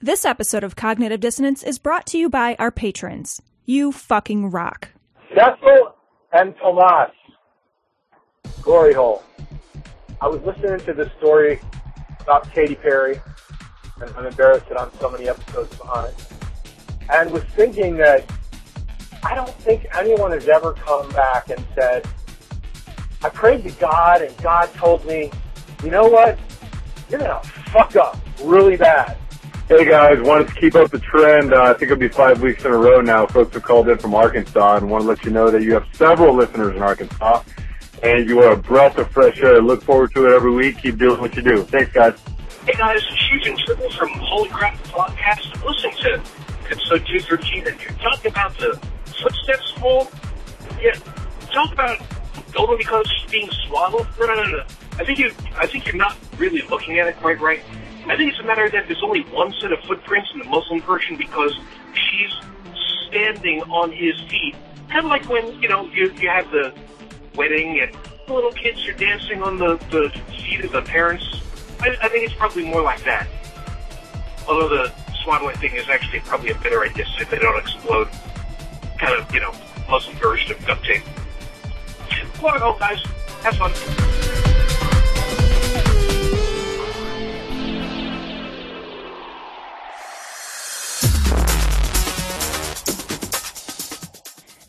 This episode of Cognitive Dissonance is brought to you by our patrons. You fucking rock. Cecil and Tomas. Glory hole. I was listening to this story about Katy Perry, and I'm embarrassed that I'm so many episodes behind, and was thinking that I don't think anyone has ever come back and said, I prayed to God and God told me, you know what? You're gonna fuck up really bad. Hey guys, wanted to keep up the trend. Uh, I think it'll be five weeks in a row now. Folks have called in from Arkansas and want to let you know that you have several listeners in Arkansas and you are a breath of fresh air. Look forward to it every week. Keep doing what you do. Thanks guys. Hey guys, Huge and Triple from Holy Crap Podcast. I'm listening to episode 213 and you're talking about the footsteps fall. Yeah, talk about because she's being swaddled. No, no, no, no. I think you, I think you're not really looking at it quite right. I think it's a matter that there's only one set of footprints in the Muslim version because she's standing on his feet. Kind of like when, you know, you, you have the wedding and the little kids are dancing on the, the feet of the parents. I, I think it's probably more like that. Although the swaddling thing is actually probably a better idea so they don't explode. Kind of, you know, Muslim version of duct tape. Go, guys. Have fun.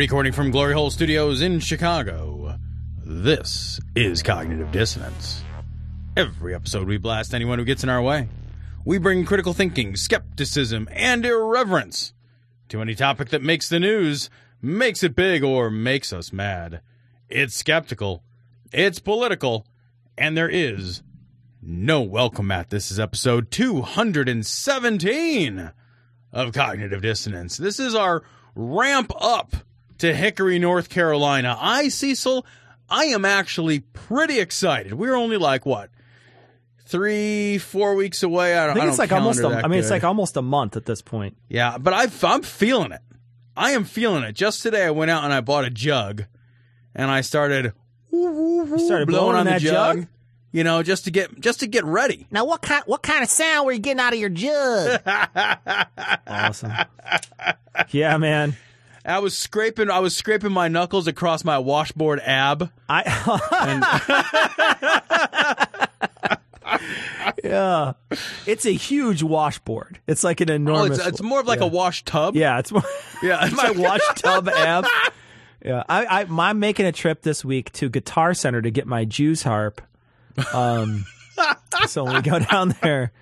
Recording from Glory Hole Studios in Chicago, this is Cognitive Dissonance. Every episode, we blast anyone who gets in our way. We bring critical thinking, skepticism, and irreverence to any topic that makes the news, makes it big, or makes us mad. It's skeptical, it's political, and there is no welcome mat. This is episode 217 of Cognitive Dissonance. This is our ramp up to Hickory, North Carolina. I, Cecil, I am actually pretty excited. We're only like what three, four weeks away. I, don't, I think it's don't like almost. A, calendar that I mean, it's like almost a month at this point. yeah, but I, I'm feeling it. I am feeling it. Just today, I went out and I bought a jug, and I started. You started blowing, on that the jug, jug. you know, just to get just to get ready. Now, what kind what kind of sound were you getting out of your jug? Awesome. yeah, man. I was scraping. I was scraping my knuckles across my washboard ab. I. yeah, it's a huge washboard. It's like an Oh, enormous. it's, it's more of like yeah. a wash tub. Yeah, it's more. Yeah, it's my wash tub ab. Yeah, I, I, I'm making a trip this week to Guitar Center to get my Jews harp. Um, so when we go down there,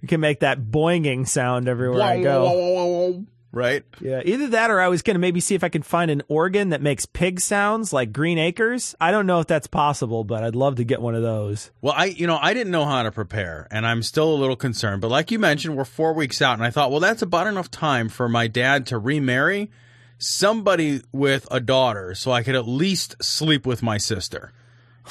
we can make that boinging sound everywhere I go. Right. Yeah, either that or I was going to maybe see if I can find an organ that makes pig sounds like Green Acres. I don't know if that's possible, but I'd love to get one of those. Well, I you know I didn't know how to prepare, and I'm still a little concerned. But like you mentioned, we're four weeks out, and I thought, well, that's about enough time for my dad to remarry somebody with a daughter, so I could at least sleep with my sister.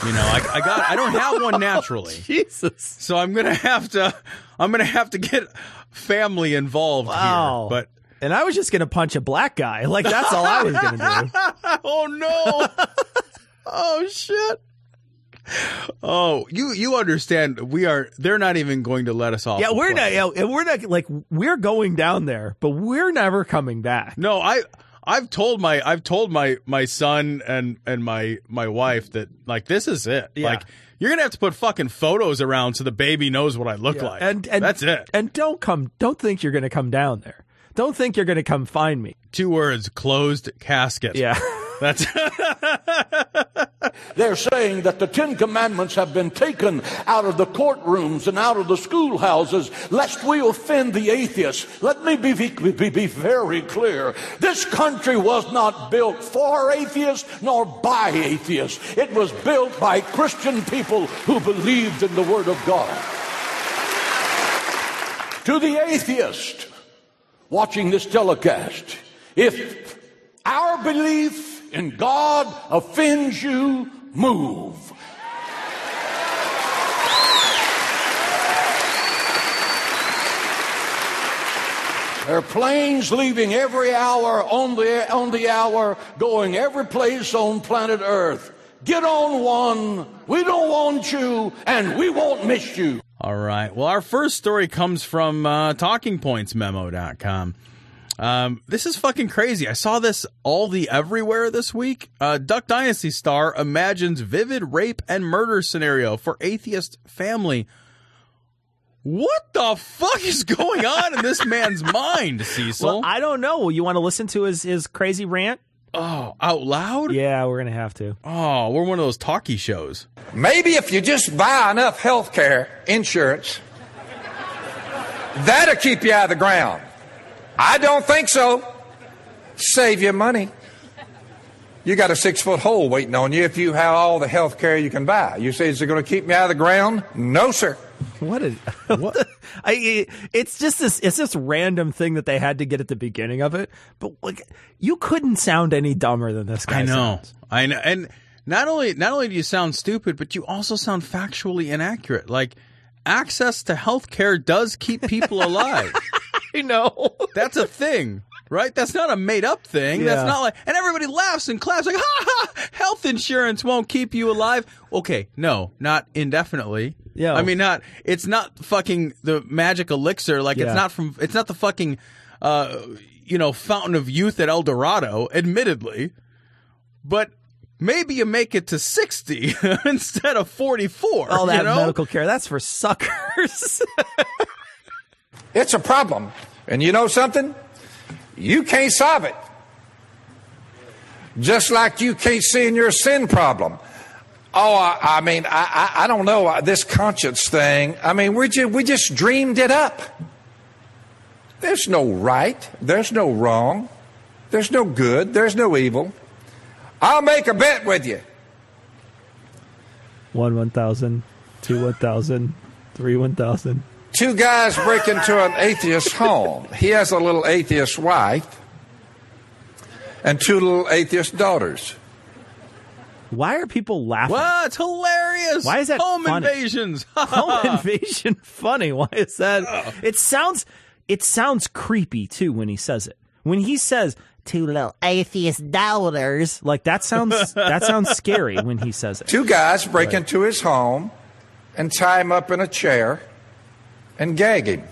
You know, I, I got I don't have one naturally, Jesus. so I'm gonna have to I'm gonna have to get family involved Wow. here. But And I was just going to punch a black guy. Like, that's all I was going to do. oh no, oh shit. Oh, you you understand? We are. They're not even going to let us off. Yeah, we're plane. not. Yeah, we're not like we're going down there, but we're never coming back. No, I I've told my I've told my my son and and my my wife that like this is it. Yeah. Like you're gonna have to put fucking photos around so the baby knows what I look Yeah, like. and and that's it. And don't come. Don't think you're going to come down there. Don't think you're going to come find me. Two words: closed casket. Yeah. That's They're saying that the Ten Commandments have been taken out of the courtrooms and out of the schoolhouses, lest we offend the atheists. Let me be, be, be very clear. This country was not built for atheists nor by atheists. It was built by Christian people who believed in the Word of God. To the atheist, watching this telecast, if our belief in God offends you, move. There are planes leaving every hour on the, on the hour, going every place on planet Earth. Get on one. We don't want you, and we won't miss you. All right. Well, our first story comes from uh, TalkingPointsMemo.com. Um, this is fucking crazy. I saw this all the everywhere this week. Uh, Duck Dynasty star imagines vivid rape and murder scenario for atheist family. What the fuck is going on in this man's mind, Cecil? Well, I don't know. You want to listen to his his crazy rant? Oh, out loud? Yeah, we're gonna have to. Oh, we're one of those talkie shows. Maybe if you just buy enough health care insurance, that'll keep you out of the ground. I don't think so. Save you money. You got a six foot hole waiting on you if you have all the health care you can buy. You say, is it going to keep me out of the ground? No, sir. What is what? I, it's just this. It's this random thing that they had to get at the beginning of it. But like, you couldn't sound any dumber than this guy. I know. sounds. I know. And not only not only do you sound stupid, but you also sound factually inaccurate. Like access to health care does keep people alive. I know. That's a thing. Right? That's not a made up thing. Yeah. That's not like and everybody laughs and claps like ha ha health insurance won't keep you alive. Okay, no, not indefinitely. Yeah. I mean not it's not fucking the magic elixir, like Yeah. it's not from it's not the fucking uh you know, fountain of youth at El Dorado, admittedly. But maybe you make it to 60 instead of 44. All that you know? medical care. That's for suckers. It's a problem. And you know something? You can't solve it. Just like you can't see in your sin problem. Oh, I, I mean, I, I, I don't know uh, this conscience thing. I mean, we just, we just dreamed it up. There's no right. There's no wrong. There's no good. There's no evil. I'll make a bet with you. one one thousand, two one thousand, three one thousand. Two guys break into an atheist home. He has a little atheist wife and two little atheist daughters. Why are people laughing? What? It's hilarious. Why is that home funny? invasions? Home invasion funny. Why is that? Oh. It sounds it sounds creepy too when he says it. When he says two little atheist daughters, like that sounds that sounds scary when he says it. Two guys break into his home and tie him up in a chair and gag him.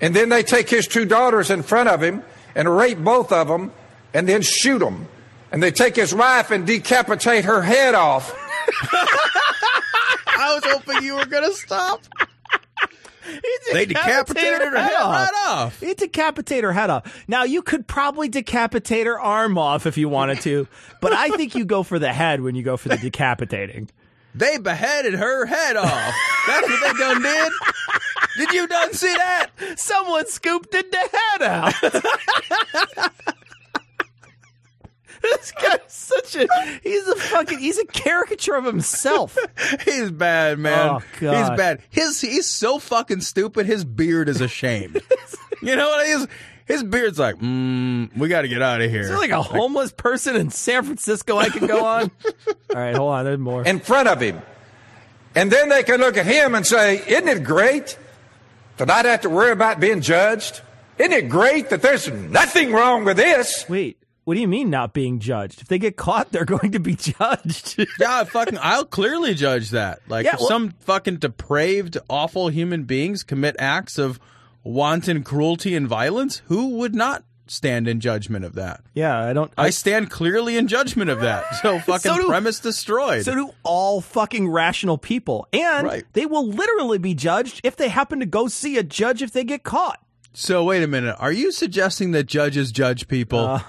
And then they take his two daughters in front of him and rape both of them and then shoot them. And they take his wife and decapitate her head off. I was hoping you were going to stop. They decapitated her head off. He decapitate her head off. Now you could probably decapitate her arm off if you wanted to, but I think you go for the head when you go for the decapitating. They beheaded her head off. That's what they done did. Did you done see that? Someone scooped the head out. this guy's such a he's a fucking he's a caricature of himself. He's bad, man. Oh, God. He's bad. His he's so fucking stupid. His beard is ashamed. you know what it is? His beard's like, mm, we got to get out of here. Is there like a homeless person in San Francisco I can go on? All right, hold on, there's more. in front of him. And then they can look at him and say, Isn't it great to not have to worry about being judged? Isn't it great that there's nothing wrong with this? Wait, what do you mean not being judged? If they get caught, they're going to be judged. Yeah, fucking. I'll clearly judge that. Like, Yeah, if well- some fucking depraved, awful human beings commit acts of wanton cruelty and violence, who would not stand in judgment of that? yeah, I don't. I stand clearly in judgment of that. So fucking So do- premise destroyed. So do all fucking rational people. And Right. they will literally be judged if they happen to go see a judge if they get caught. So wait a minute. Are you suggesting that judges judge people? Uh,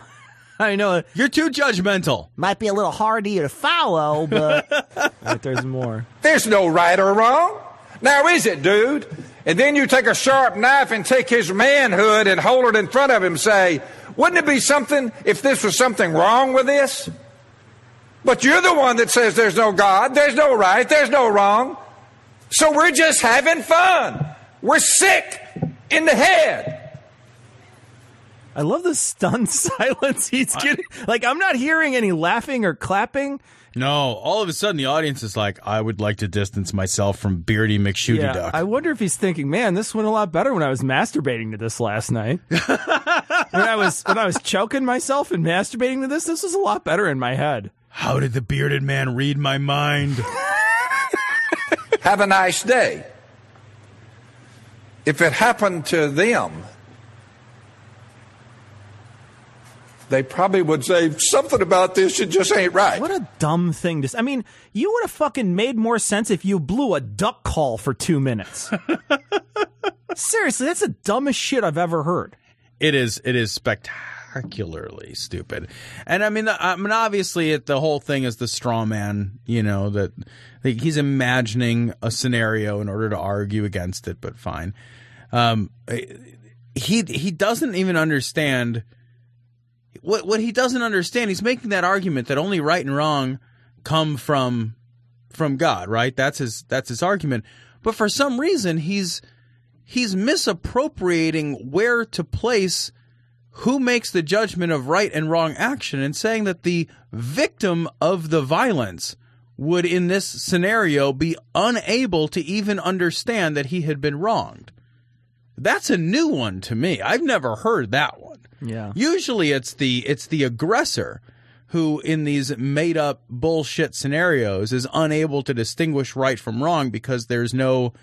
I know. You're too judgmental. Might be a little hard to you to follow, but But there's more. There's no right or wrong. Now, is it, dude? And then you take a sharp knife and take his manhood and hold it in front of him and say, Wouldn't it be something if this was something wrong with this? But you're the one that says there's no God, there's no right, there's no wrong. So we're just having fun. We're sick in the head. I love the stunned silence he's getting. Like I'm not hearing any laughing or clapping. No, all of a sudden the audience is like, I would like to distance myself from Beardy McShooty Yeah, Duck. I wonder if he's thinking, man, this went a lot better when I was masturbating to this last night. when I was when I was choking myself and masturbating to this, this was a lot better in my head. How did the bearded man read my mind? Have a nice day. If it happened to them, they probably would say something about this. It just ain't right. What a dumb thing to. Say. I mean, you would have fucking made more sense if you blew a duck call for two minutes. Seriously, that's the dumbest shit I've ever heard. it is it is spectacularly stupid and i mean i mean obviously it, the whole thing is the straw man you know that that he's imagining a scenario in order to argue against it but fine um he he doesn't even understand what what he doesn't understand he's making that argument that only right and wrong come from from god right that's his that's his argument but for some reason he's he's misappropriating where to place who makes the judgment of right and wrong action and saying that the victim of the violence would in this scenario be unable to even understand that he had been wronged. That's a new one to me. I've never heard that one. Yeah. Usually it's the it's the aggressor who in these made up bullshit scenarios is unable to distinguish right from wrong because there's no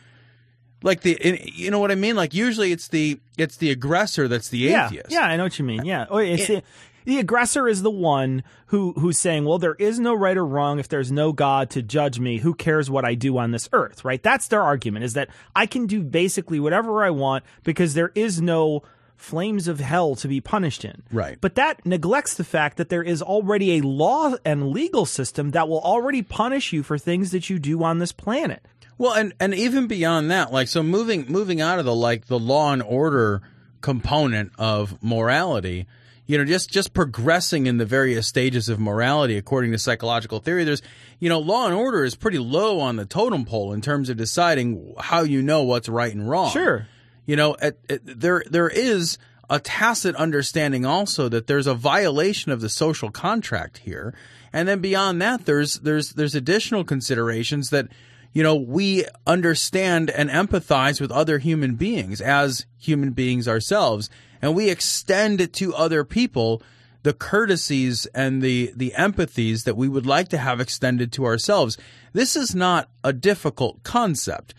like the you know what I mean like usually it's the it's the aggressor that's the yeah, atheist. Yeah, I know what you mean. Yeah. Oh, it's the, the aggressor is the one who who's saying, "Well, there is no right or wrong if there's no God to judge me. Who cares what I do on this earth?" Right? That's their argument is that I can do basically whatever I want because there is no flames of hell to be punished in. Right. But that neglects the fact that there is already a law and legal system that will already punish you for things that you do on this planet. Well, and and even beyond that, like so moving moving out of the like the law and order component of morality, you know, just just progressing in the various stages of morality according to psychological theory, there's you know, law and order is pretty low on the totem pole in terms of deciding how you know what's right and wrong. Sure. You know, at, at, there there is a tacit understanding also that there's a violation of the social contract here, and then beyond that, there's there's there's additional considerations that you know we understand and empathize with other human beings as human beings ourselves, and we extend to other people the courtesies and the the empathies that we would like to have extended to ourselves. This is not a difficult concept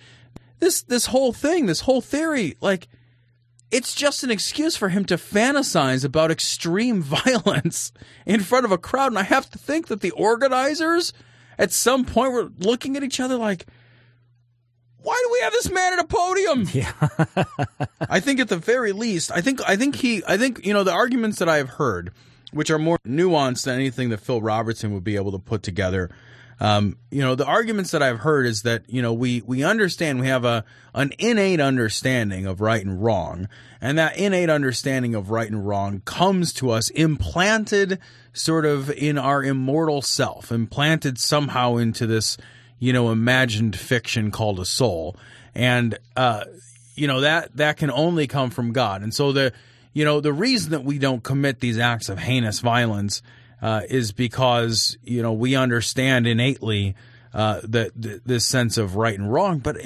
this this whole thing, this whole theory, like it's just an excuse for him to fantasize about extreme violence in front of a crowd. And I have to think that the organizers at some point were looking at each other like, why do we have this man at a podium? Yeah. I think at the very least, I think I think he I think you know the arguments that I've heard, which are more nuanced than anything that Phil Robertson would be able to put together. Um, you know, the arguments that I've heard is that you know we we understand we have a an innate understanding of right and wrong, and that innate understanding of right and wrong comes to us implanted sort of in our immortal self, implanted somehow into this you know imagined fiction called a soul, and uh, you know that that can only come from God, and so the you know the reason that we don't commit these acts of heinous violence uh, is because you know we understand innately uh, that th- this sense of right and wrong, but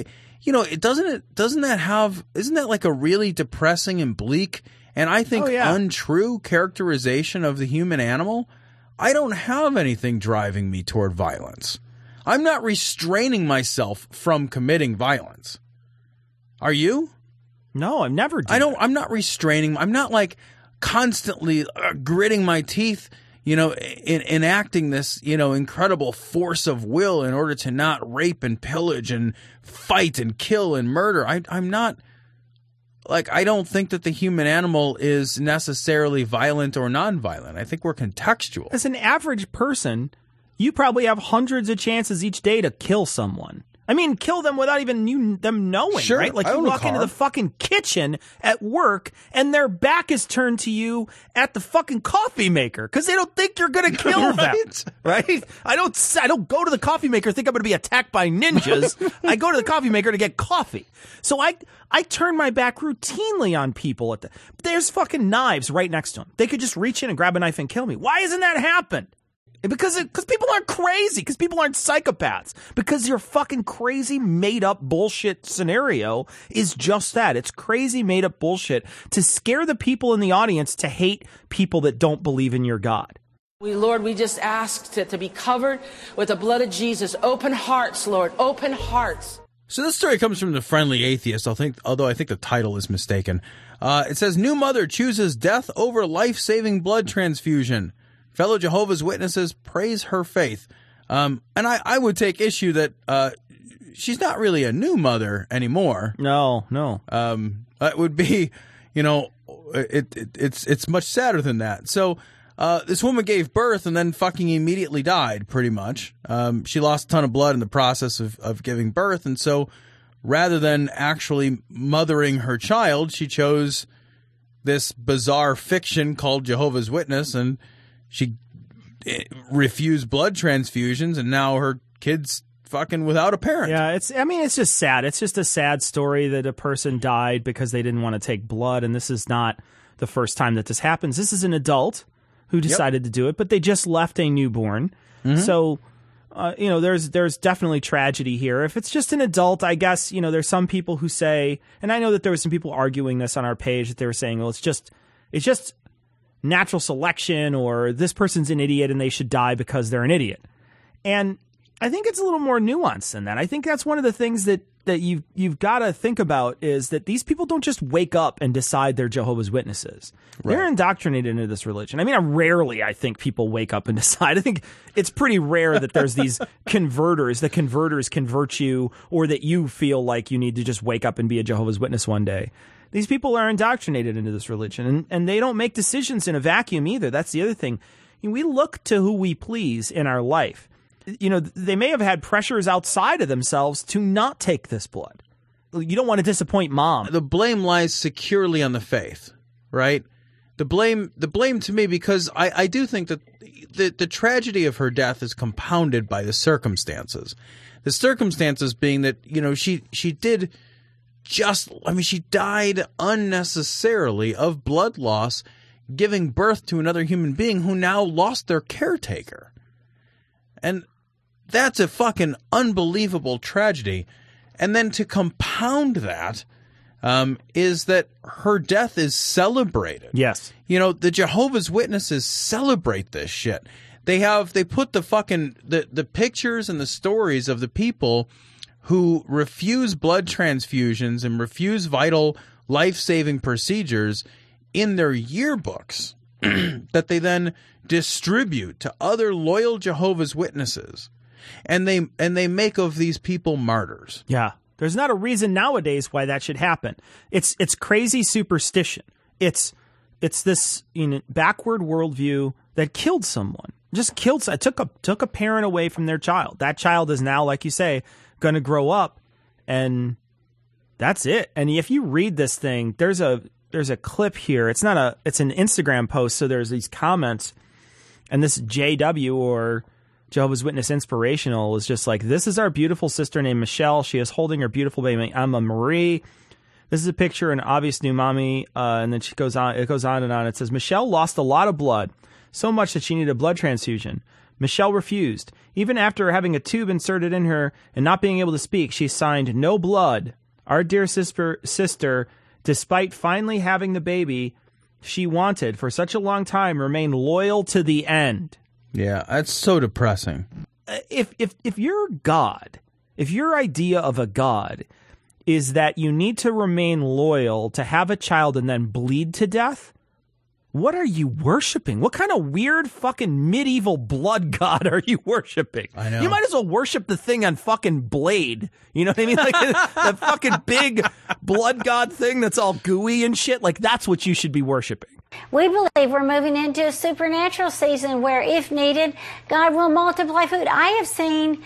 you know it doesn't it doesn't that have isn't that like a really depressing and bleak and I think Oh, yeah. untrue characterization of the human animal? I don't have anything driving me toward violence. I'm not restraining myself from committing violence. Are you? No, I've never. I don't. I'm not restraining. I'm not like constantly uh, gritting my teeth. You know, in, enacting this, you know, incredible force of will in order to not rape and pillage and fight and kill and murder. I, I'm not like I don't think that the human animal is necessarily violent or nonviolent. I think we're contextual. As an average person, you probably have hundreds of chances each day to kill someone. I mean, kill them without even you them knowing, Sure, right? Like I you walk into the fucking kitchen at work and their back is turned to you at the fucking coffee maker because they don't think you're gonna kill them, Right. right? I don't. I don't go to the coffee maker think I'm gonna be attacked by ninjas. I go to the coffee maker to get coffee. So I I turn my back routinely on people at the. There's fucking knives right next to them. They could just reach in and grab a knife and kill me. Why hasn't that happened? Because because people aren't crazy. Because people aren't psychopaths. Because your fucking crazy made up bullshit scenario is just that. It's crazy made up bullshit to scare the people in the audience to hate people that don't believe in your God. We, Lord, we just ask to, to be covered with the blood of Jesus. Open hearts, Lord. Open hearts. So this story comes from the friendly atheist. I think, although I think the title is mistaken. Uh, it says new mother chooses death over life-saving blood transfusion. Fellow Jehovah's Witnesses praise her faith. Um, and I, I would take issue that uh, she's not really a new mother anymore. No, no. Um, it would be, you know, it, it it's it's much sadder than that. So. Uh, this woman gave birth and then fucking immediately died, pretty much. Um, she lost a ton of blood in the process of, of giving birth. And so rather than actually mothering her child, she chose this bizarre fiction called Jehovah's Witness and she eh, refused blood transfusions and now her kid's fucking without a parent. Yeah, it's. I mean, it's just sad. It's just a sad story that a person died because they didn't want to take blood, and this is not the first time that this happens. This is an adult who decided to do it, but they just left a newborn. So, uh, you know, there's there's definitely tragedy here. If it's just an adult, I guess you know there's some people who say, and I know that there were some people arguing this on our page that they were saying, well, it's just it's just natural selection, or this person's an idiot and they should die because they're an idiot. And I think it's a little more nuanced than that. I think that's one of the things that that you've you've got to think about is that these people don't just wake up and decide they're Jehovah's Witnesses. They're indoctrinated into this religion. I mean, I rarely I think people wake up and decide. I think it's pretty rare that there's these converters. The converters convert you, or that you feel like you need to just wake up and be a Jehovah's Witness one day. These people are indoctrinated into this religion, and, and they don't make decisions in a vacuum either. That's the other thing. We look to who we please in our life you know, they may have had pressures outside of themselves to not take this blood. You don't want to disappoint mom. the blame lies securely on the faith, right? The blame, the blame to me, because I, I do think that the the tragedy of her death is compounded by the circumstances. The circumstances being that you know she she did just, I mean, she died unnecessarily of blood loss, giving birth to another human being who now lost their caretaker, and that's a fucking unbelievable tragedy. And then to compound that, um, is that her death is celebrated. Yes. You know, the Jehovah's Witnesses celebrate this shit. They have they put the fucking the, the pictures and the stories of the people who refuse blood transfusions and refuse vital life-saving procedures in their yearbooks that they then distribute to other loyal Jehovah's Witnesses. And they and they make of these people martyrs. Yeah. There's not a reason nowadays why that should happen. It's it's crazy superstition. It's it's this you know, backward worldview that killed someone. Just killed. It took a took a parent away from their child. That child is now, like you say, going to grow up, and that's it. And if you read this thing, there's a there's a clip here. It's not a. It's an Instagram post. So there's these comments, and this JW or Jehovah's Witness Inspirational is just like, this is our beautiful sister named Michelle. She is holding her beautiful baby Emma Marie. This is a picture, an obvious new mommy, uh, and then she goes on. It goes on and on. It says Michelle lost a lot of blood, so much that she needed a blood transfusion. Michelle refused. Even after having a tube inserted in her and not being able to speak, she signed no blood. Our dear sister, sister, despite finally having the baby she wanted for such a long time, remained loyal to the end Yeah, that's so depressing. Uh, if if if your god, if your idea of a god is that you need to remain loyal to have a child and then bleed to death, what are you worshiping? What kind of weird fucking medieval blood god are you worshiping? I know. You might as well worship the thing on fucking Blade. You know what I mean? Like the fucking big blood god thing that's all gooey and shit. Like that's what you should be worshiping. We believe we're moving into a supernatural season where, if needed, God will multiply food. I have seen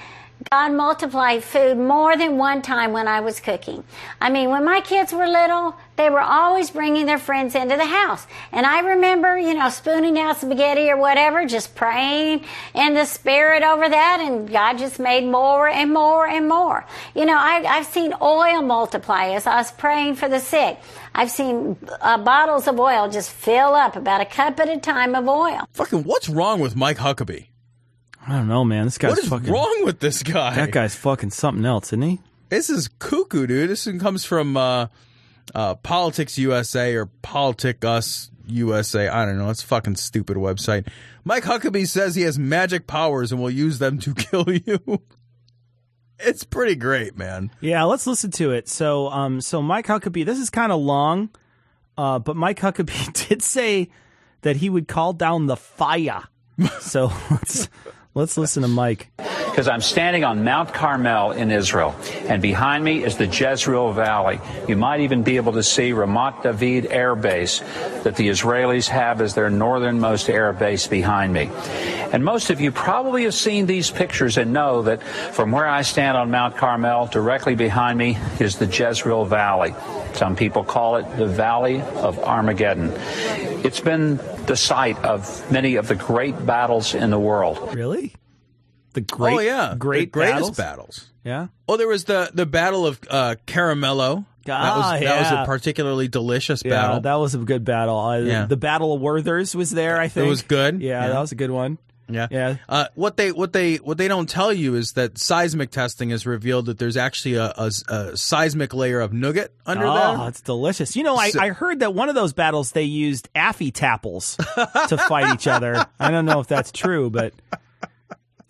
God multiplied food more than one time when I was cooking. I mean, when my kids were little, they were always bringing their friends into the house. And I remember, you know, spooning out spaghetti or whatever, just praying in the spirit over that, and God just made more and more and more. You know, I, I've seen oil multiply as I was praying for the sick. I've seen uh, bottles of oil just fill up about a cup at a time of oil. Fucking, what's wrong with Mike Huckabee? I don't know, man. This guy's What is fucking wrong with this guy? That guy's fucking something else, isn't he? This is cuckoo, dude. This one comes from uh, uh, Politics USA or Politicus USA. I don't know. It's a fucking stupid website. Mike Huckabee says he has magic powers and will use them to kill you. it's pretty great, man. Yeah, let's listen to it. So, um, so Mike Huckabee, this is kind of long, uh, but Mike Huckabee did say that he would call down the fire. So let's let's listen to Mike. because I'm standing on Mount Carmel in Israel, and behind me is the Jezreel Valley. You might even be able to see Ramat David Air Base that the Israelis have as their northernmost air base behind me. And most of you probably have seen these pictures and know that from where I stand on Mount Carmel, directly behind me is the Jezreel Valley. Some people call it the Valley of Armageddon. It's been the site of many of the great battles in the world. Really? The great, oh yeah, great the greatest battles? battles. Yeah. Oh, there was the the Battle of uh, Caramello. that Ah, was that was a particularly delicious Yeah, battle. that was a good battle. Uh, Yeah. The Battle of Werther's was there. I think it was good. Yeah, Yeah. that was a good one. Yeah, Yeah. Uh, what they what they what they don't tell you is that seismic testing has revealed that there's actually a, a, a seismic layer of nougat under oh, there. Oh, it's delicious. You know, I, So- I heard that one of those battles they used Affy Tapples to fight each other. I don't know if that's true, but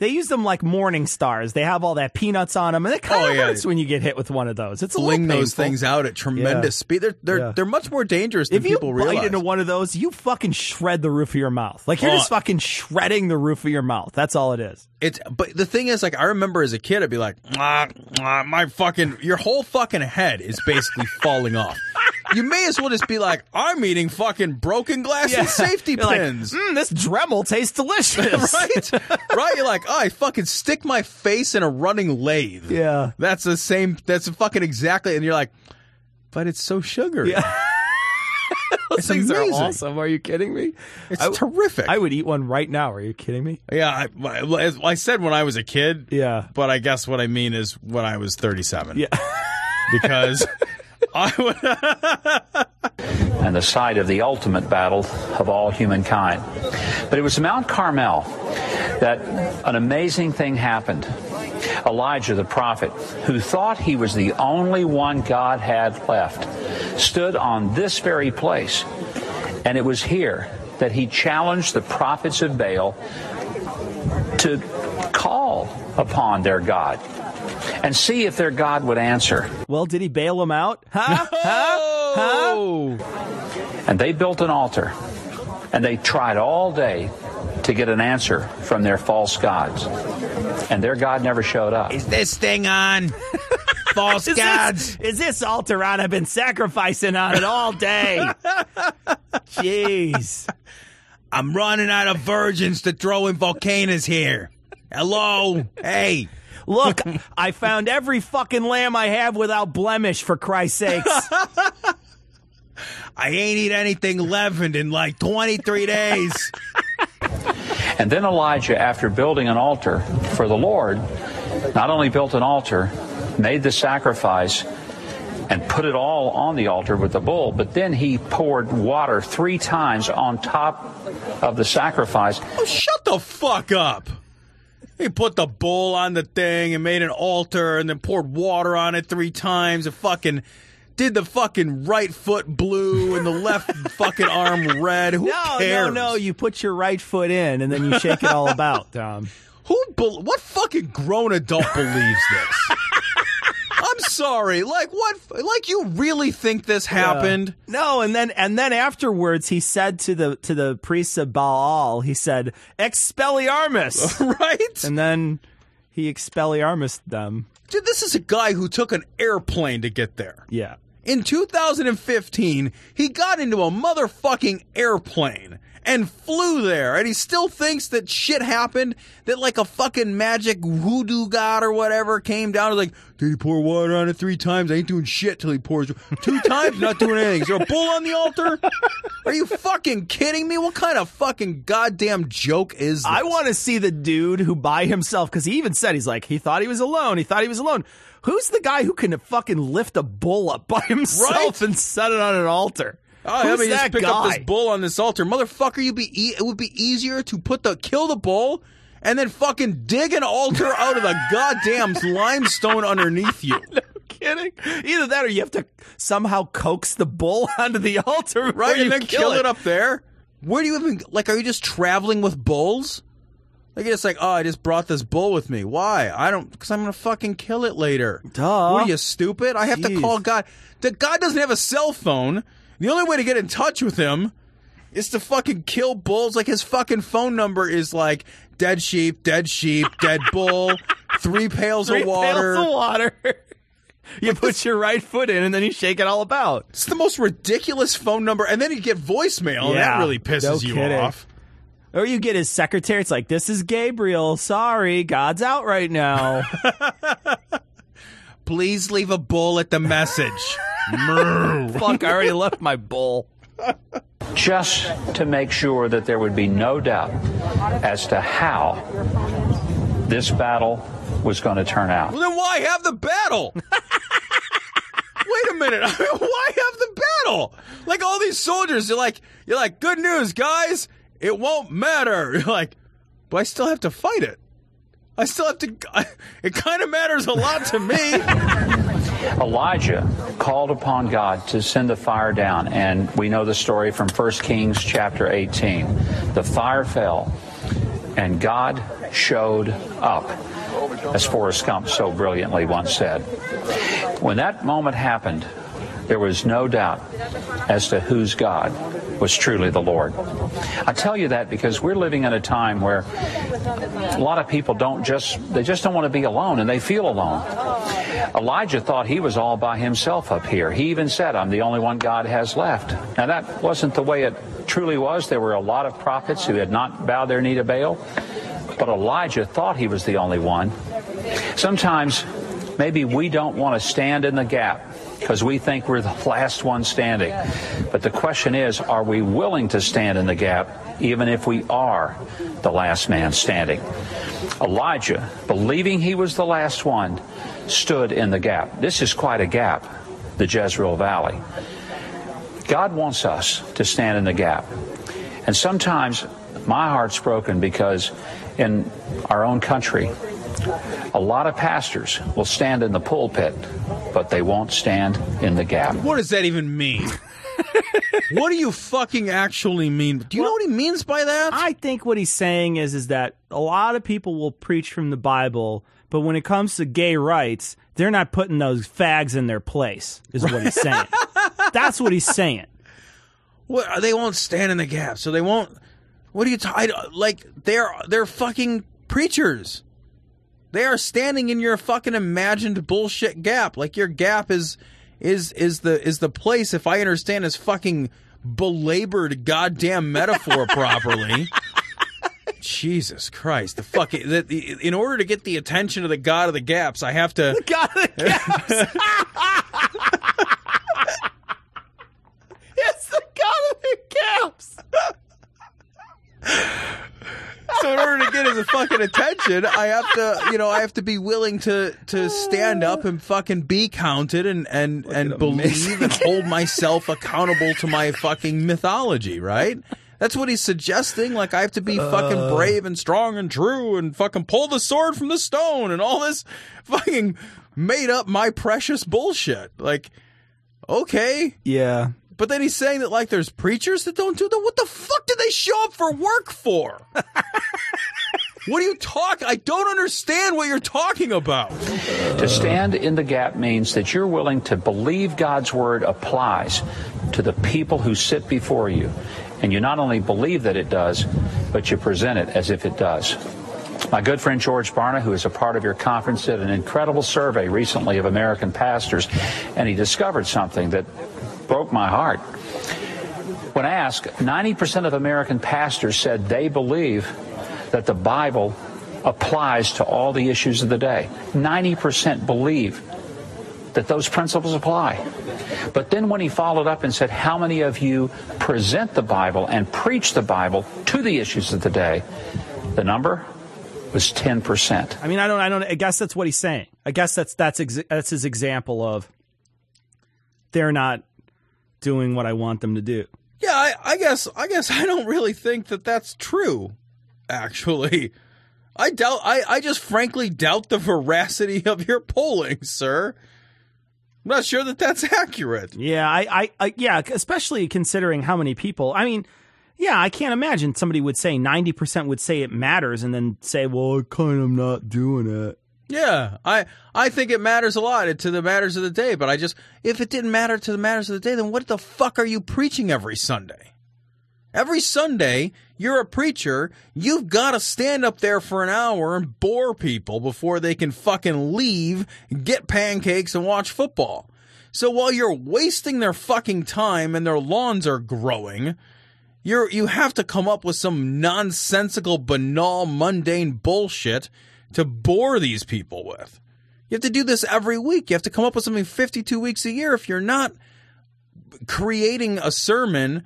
they use them like morning stars. They have all that peanuts on them, and it kind Oh, of yeah. hurts when you get hit with one of those. It's a Fling those things out at tremendous Yeah. speed. They're they're Yeah. they're much more dangerous than If you people bite realize. into one of those, you fucking shred the roof of your mouth. Like you're Oh. just fucking shredding the roof of your mouth. That's all it is. It's but the thing is, like I remember as a kid, I'd be like, "Mwah, mwah," my fucking your whole fucking head is basically falling off. You may as well just be like, I'm eating fucking broken glass and safety You're like, pins. "Mm, this Dremel tastes delicious. right? right? You're like, oh, I fucking stick my face in a running lathe. Yeah. That's the same. That's fucking exactly. And you're like, but it's so sugary. Yeah. Those It's things amazing. are awesome. Are you kidding me? It's I- terrific. I would eat one right now. Are you kidding me? yeah, I, I, I said when I was a kid. Yeah. But I guess what I mean is when I was 37. Yeah. Because. and the site of the ultimate battle of all humankind. But it was Mount Carmel that an amazing thing happened. Elijah the prophet, who thought he was the only one God had left, stood on this very place. And it was here that he challenged the prophets of Baal to call upon their God and see if their God would answer. Well, did he bail them out? Huh? Oh. And they built an altar. And they tried all day to get an answer from their false gods. And their God never showed up. Is this thing on? False Is gods. this, is this altar on? I've been sacrificing on it all day. Jeez. I'm running out of virgins to throw in volcanoes here. Hello? Hey. Look, I found every fucking lamb I have without blemish, for Christ's sakes. I ain't eat anything leavened in like 23 days. And then Elijah, after building an altar for the Lord, not only built an altar, made the sacrifice, and put it all on the altar with the bull, but then he poured water three times on top of the sacrifice. Oh, shut the fuck up. He put the bull on the thing and made an altar and then poured water on it three times and fucking did the fucking right foot blue and the left fucking arm red. Who no, cares? no, no. You put your right foot in and then you shake it all about, Tom. Who? Be- what fucking grown adult believes this? I'm sorry. Like what? Like you really think this happened? No, and then and then afterwards he said to the to the priests of Baal, he said, Expelliarmus. right? and then he expelliarmus them. Dude, this is a guy who took an airplane to get there. Yeah. In 2015, he got into a motherfucking airplane and flew there, and he still thinks that shit happened, that like a fucking magic voodoo god or whatever came down and was like, did he pour water on it three times? I ain't doing shit till he pours two times, not doing anything. Is there a bull on the altar? Are you fucking kidding me? What kind of fucking goddamn joke is this? I want to see the dude who by himself, because he even said he's like, he thought he was alone. He thought he was alone. Who's the guy who can fucking lift a bull up by himself Right? and set it on an altar? Oh, Who's let me just that pick up this bull on this altar, motherfucker. You be e- it would be easier to put the kill the bull and then fucking dig an altar out of the goddamn limestone underneath you. Kidding? Either that or you have to somehow coax the bull onto the altar, right? And then kill it. up there. Where do you even like? Are you just traveling with bulls? Like it's like, oh, I just brought this bull with me. Why? I don't, because I'm gonna fucking kill it later. Duh. What are you stupid? I have to call God. The God doesn't have a cell phone. The only way to get in touch with him is to fucking kill bulls. Like his fucking phone number is like dead sheep, dead sheep, dead bull, three pails Three of water. pails of water. you put your right foot in and then you shake it all about. It's the most ridiculous phone number, and then you get voicemail. and that really pisses no you kidding. off. Or you get his secretary. It's like, this is Gabriel. Sorry, God's out right now. Please leave a bull at the message. Moo. Fuck, I already left my bull. just to make sure that there would be no doubt as to how this battle was going to turn out. Well, then why have the battle? Wait a minute. why have the battle? Like all these soldiers, you're like, you're like, good news, guys. It won't matter. You're like, but I still have to fight it. I still have to. It kind of matters a lot to me. Elijah called upon God to send the fire down, and we know the story from 1 Kings chapter 18. The fire fell, and God showed up, as Forrest Gump so brilliantly once said. When that moment happened, there was no doubt as to whose God was truly the Lord. I tell you that because we're living in a time where a lot of people don't just they just don't want to be alone and they feel alone. Elijah thought he was all by himself up here. He even said, I'm the only one God has left. Now, that wasn't the way it truly was. There were a lot of prophets who had not bowed their knee to Baal, but Elijah thought he was the only one. Sometimes maybe we don't want to stand in the gap because we think we're the last one standing. But the question is, are we willing to stand in the gap even if we are the last man standing? Elijah, believing he was the last one, stood in the gap. This is quite a gap, the Jezreel Valley. God wants us to stand in the gap. And sometimes my heart's broken because in our own country, a lot of pastors will stand in the pulpit, but they won't stand in the gap. What does that even mean? what do you fucking actually mean? Do you know what he means by that? I think what he's saying is is that a lot of people will preach from the Bible, but when it comes to gay rights, they're not putting those fags in their place. Is what he's saying. That's what he's saying. What they won't stand in the gap, so they won't. What are you talking? Like they're they're fucking preachers. They are standing in your fucking imagined bullshit gap. Like your gap is is is the is the place. If I understand this fucking belabored goddamn metaphor properly. Jesus Christ! The fucking the, the, in order to get the attention of the God of the Gaps, I have to. the God of the Gaps. it's the God of the Gaps. So in order to get his fucking attention, I have to, you know, I have to be willing to to stand up and fucking be counted and and and believe and hold myself accountable to my fucking mythology, right? That's what he's suggesting. Like I have to be fucking Uh. brave and strong and true and fucking pull the sword from the stone and all this fucking made up my precious bullshit. Like, okay. Yeah. But then he's saying that like there's preachers that don't do that. What the fuck do they show up for work for? what are you talking? I don't understand what you're talking about. To stand in the gap means that you're willing to believe God's word applies to the people who sit before you. And you not only believe that it does, but you present it as if it does. My good friend George Barna, who is a part of your conference, did an incredible survey recently of American pastors, and he discovered something that broke my heart. When asked, 90% of American pastors said they believe that the Bible applies to all the issues of the day. 90% believe that those principles apply. But then when he followed up and said, How many of you present the Bible and preach the Bible to the issues of the day? The number was 10%. I mean, I don't, I don't, I guess that's what he's saying. I guess that's, that's, that's his example of they're not doing what I want them to do. Yeah, I, I guess I guess I don't really think that that's true. Actually, I doubt. I, I just frankly doubt the veracity of your polling, sir. I'm not sure that that's accurate. Yeah, I, I, I, yeah, especially considering how many people. I mean, yeah, I can't imagine somebody would say ninety percent would say it matters, and then say, "Well, I kind of not doing it." Yeah, I I think it matters a lot to the matters of the day, but I just if it didn't matter to the matters of the day, then what the fuck are you preaching every Sunday? Every Sunday, you're a preacher, you've got to stand up there for an hour and bore people before they can fucking leave, get pancakes and watch football. So while you're wasting their fucking time and their lawns are growing, you're you have to come up with some nonsensical, banal, mundane bullshit to bore these people with. You have to do this every week. You have to come up with something 52 weeks a year. If you're not creating a sermon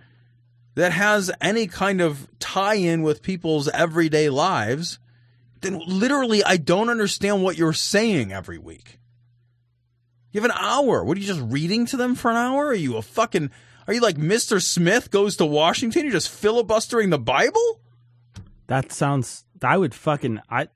that has any kind of tie in with people's everyday lives, then literally I don't understand what you're saying every week. You have an hour. What are you just reading to them for an hour? Are you a fucking are you like Mr. Smith goes to Washington? You're just filibustering the Bible? That sounds I would fucking I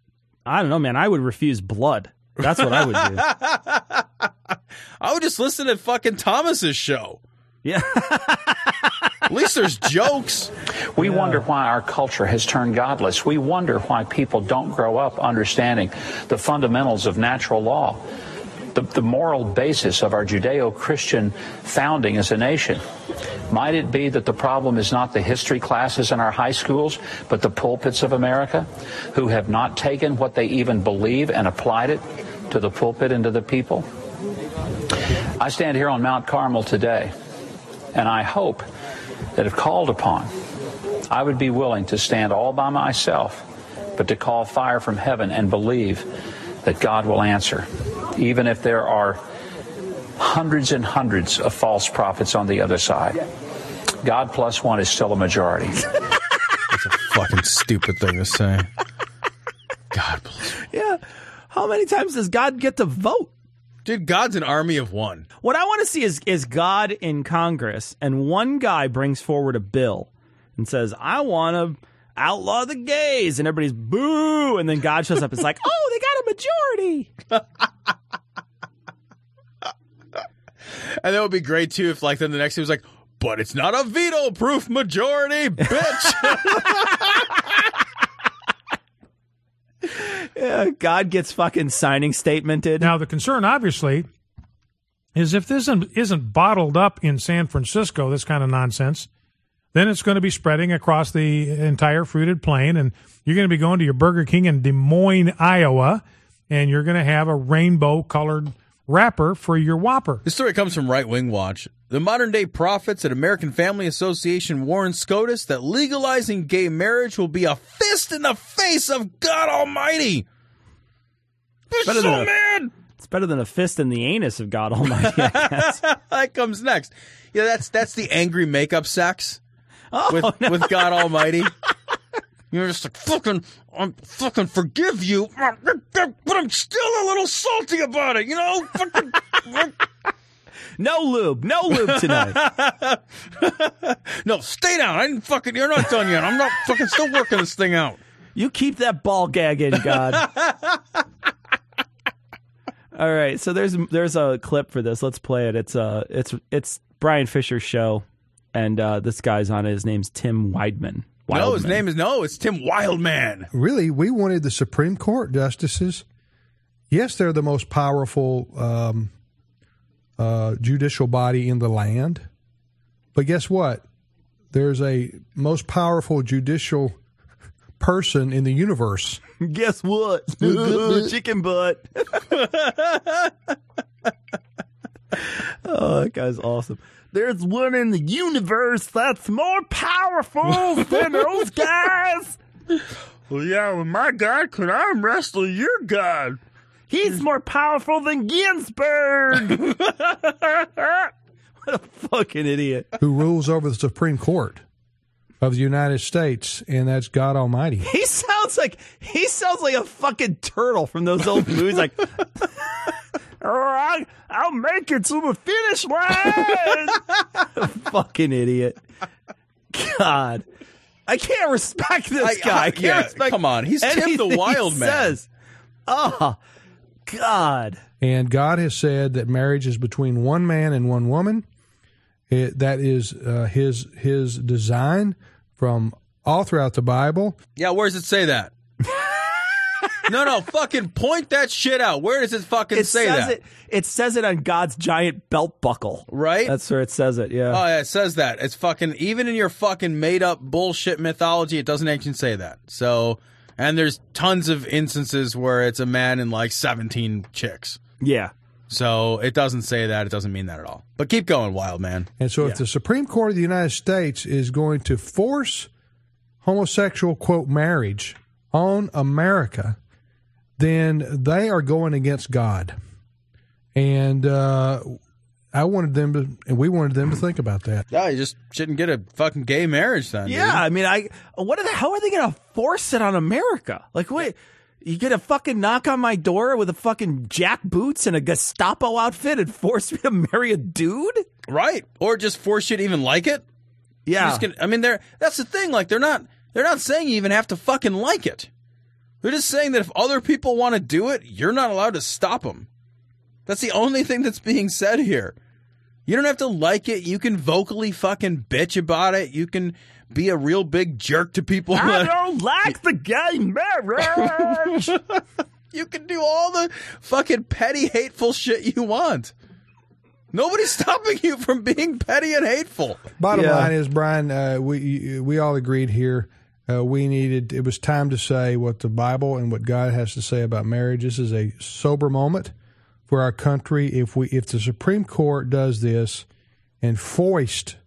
I don't know, man. I would refuse blood. That's what I would do. I would just listen to fucking Thomas's show. Yeah. At least there's jokes. We wonder why our culture has turned godless. We wonder why people don't grow up understanding the fundamentals of natural law, the, the moral basis of our Judeo Christian founding as a nation. Might it be that the problem is not the history classes in our high schools, but the pulpits of America who have not taken what they even believe and applied it to the pulpit and to the people? I stand here on Mount Carmel today, and I hope that if called upon, I would be willing to stand all by myself, but to call fire from heaven and believe that God will answer, even if there are hundreds and hundreds of false prophets on the other side. God plus one is still a majority. That's a fucking stupid thing to say. God bless. Yeah. How many times does God get to vote? Dude, God's an army of one. What I want to see is is God in Congress and one guy brings forward a bill and says, "I want to outlaw the gays," and everybody's boo, and then God shows up. It's like, "Oh, they got a majority." And that would be great too if like then the next thing was like, but it's not a veto proof majority, bitch. Yeah, God gets fucking signing statemented. Now, the concern, obviously, is if this isn't, isn't bottled up in San Francisco, this kind of nonsense, then it's going to be spreading across the entire fruited plain, and you're going to be going to your Burger King in Des Moines, Iowa, and you're going to have a rainbow colored wrapper for your Whopper. This story comes from Right Wing Watch. The modern day prophets at American Family Association warn SCOTUS that legalizing gay marriage will be a fist in the face of God Almighty. They're better so than a- mad. It's better than a fist in the anus of God Almighty. I guess. that comes next. Yeah, that's that's the angry makeup sex Oh, with no. with God Almighty. You're just like fucking, I'm fucking forgive you, but I'm still a little salty about it. You know, fucking. no lube, no lube tonight. no, stay down. I didn't fucking. You're not done yet. I'm not fucking still working this thing out. You keep that ball gag in, God. All right, so there's there's a clip for this. Let's play it. It's uh it's it's Bryan Fischer's show, and uh, this guy's on it. His name's Tim Weidman. No, his name is no. It's Tim Wildmon. Really, we wanted the Supreme Court justices. Yes, they're the most powerful um, uh, judicial body in the land. But guess what? There's a most powerful judicial person in the universe. Guess what? Chicken butt. oh, that guy's awesome. There's one in the universe that's more powerful than those guys. Well, yeah, well, my God could arm wrestle your God. He's mm. more powerful than Ginsburg. what a fucking idiot. who rules over the Supreme Court of the United States, and that's God Almighty. He sounds like he sounds like a fucking turtle from those old movies. Like, all right, I'll make it to the finish line. fucking idiot. God, I can't respect this I- guy. I, I- can't yeah, respect come on. He's Tim the anything he Wild Man. Says. Oh, God. And God has said that marriage is between one man and one woman. It, that is uh, his his design from all throughout the Bible. Yeah, where does it say that? No, no, fucking point that shit out. Where does it fucking It say says that? it. It says it on God's giant belt buckle. Right? That's where it says it. Yeah. Oh yeah, it says that. It's fucking even in your fucking made up bullshit mythology, it doesn't actually say that. So and there's tons of instances where it's a man and like seventeen chicks. Yeah. So it doesn't say that, it doesn't mean that at all. But keep going, wild man. And so, if the Supreme Court of the United States is going to force homosexual quote marriage on America, then they are going against God. And uh, I wanted them to, and we wanted them to think about that. Yeah, you just shouldn't get a fucking gay marriage then. Yeah, I mean, I what are the, how are they going to force it on America? Like, wait, you get a fucking knock on my door with a fucking jack boots and a Gestapo outfit and force me to marry a dude? Right. Or just force you to even like it? Yeah. Just gonna- I mean, they're that's the thing. Like, they're not they're not saying you even have to fucking like it. They're just saying that if other people want to do it, you're not allowed to stop them. That's the only thing that's being said here. You don't have to like it. You can vocally fucking bitch about it. You can be a real big jerk to people. I don't like the gay marriage. you can do all the fucking petty, hateful shit you want. Nobody's stopping you from being petty and hateful. Bottom Yeah. line is, Bryan, uh, we we all agreed here. Uh, we needed. It was time to say what the Bible and what God has to say about marriage. This is a sober moment for our country. If we, if the Supreme Court does this and foist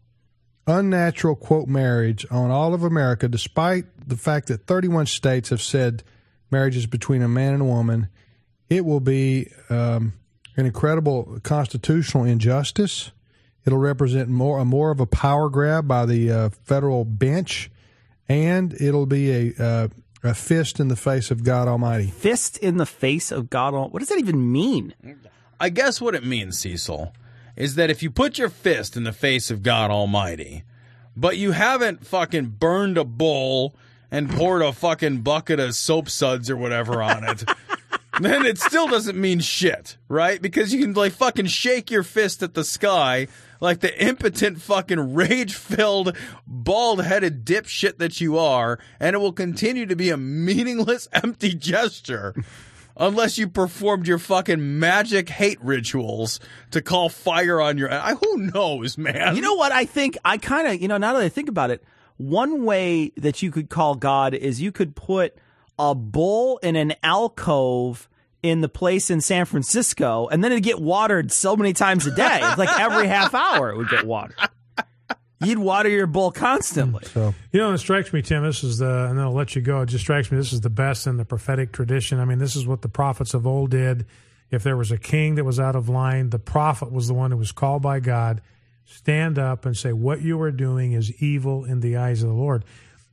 unnatural quote marriage on all of America, despite the fact that 31 states have said marriage is between a man and a woman, it will be um, an incredible constitutional injustice. It'll represent more more of a power grab by the uh, federal bench, and it'll be a uh, a fist in the face of God Almighty. Fist in the face of God. Almighty. What does that even mean? I guess what it means, Cecil, is that if you put your fist in the face of God Almighty, but you haven't fucking burned a bowl and poured a fucking bucket of soap suds or whatever on it, then it still doesn't mean shit, right? Because you can like fucking shake your fist at the sky like the impotent fucking rage filled bald headed dipshit that you are, and it will continue to be a meaningless, empty gesture. Unless you performed your fucking magic hate rituals to call fire on your. I, who knows, man? You know what? I think I kind of, you know, now that I think about it, one way that you could call God is you could put a bull in an alcove in the place in San Francisco, and then it'd get watered so many times a day. It's like every half hour it would get watered. You'd water your bull constantly. So You know, it strikes me, Tim. This is the, and then I'll let you go. It just strikes me this is the best in the prophetic tradition. I mean, this is what the prophets of old did. If there was a king that was out of line, the prophet was the one who was called by God. Stand up and say, What you are doing is evil in the eyes of the Lord.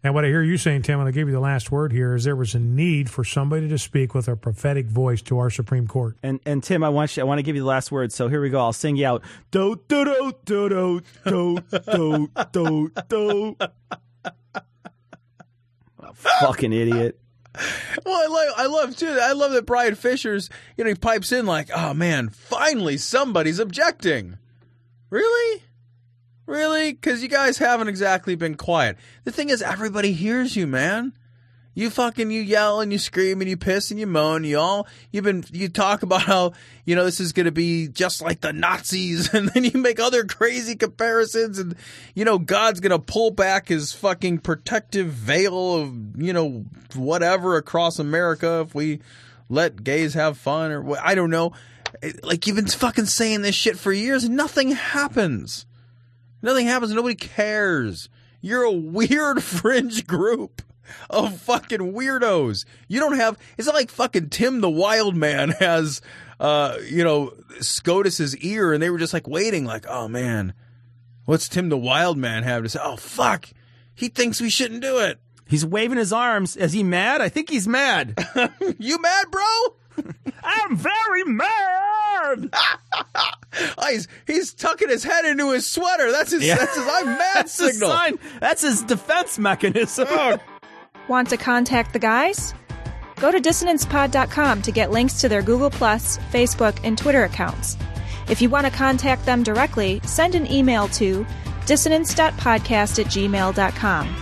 And what I hear you saying, Tim, and I gave give you the last word here, is there was a need for somebody to speak with a prophetic voice to our Supreme Court. And and Tim, I want you, I want to give you the last word. So here we go. I'll sing you out. Do do do do do do do do. Fucking idiot. Well, I love, I love too. I love that Bryan Fischer's, you know, he pipes in like, "Oh man, finally somebody's objecting." Really? Really? Because you guys haven't exactly been quiet. The thing is, everybody hears you, man. You fucking you yell and you scream and you piss and you moan. You all you've been you talk about how you know this is going to be just like the Nazis, and then you make other crazy comparisons, and you know God's going to pull back his fucking protective veil of you know whatever across America if we let gays have fun or I don't know. Like you've been fucking saying this shit for years, and nothing happens. Nothing happens. Nobody cares. You're a weird fringe group of fucking weirdos. You don't have. It's not like fucking Tim the Wild Man has, uh, you know, SCOTUS's ear, and they were just like waiting, like, oh man, what's Tim the Wild Man have to say? Oh fuck, he thinks we shouldn't do it. He's waving his arms. Is he mad? I think he's mad. you mad, bro? I'm very mad. oh, he's he's tucking his head into his sweater. That's his. Yeah. That's his. I'm mad That's signal. sign. That's his defense mechanism. Oh. Want to contact the guys? Go to dissonancepod.com to get links to their Google, Plus, Facebook, and Twitter accounts. If you want to contact them directly, send an email to dissonance.podcast at gmail.com.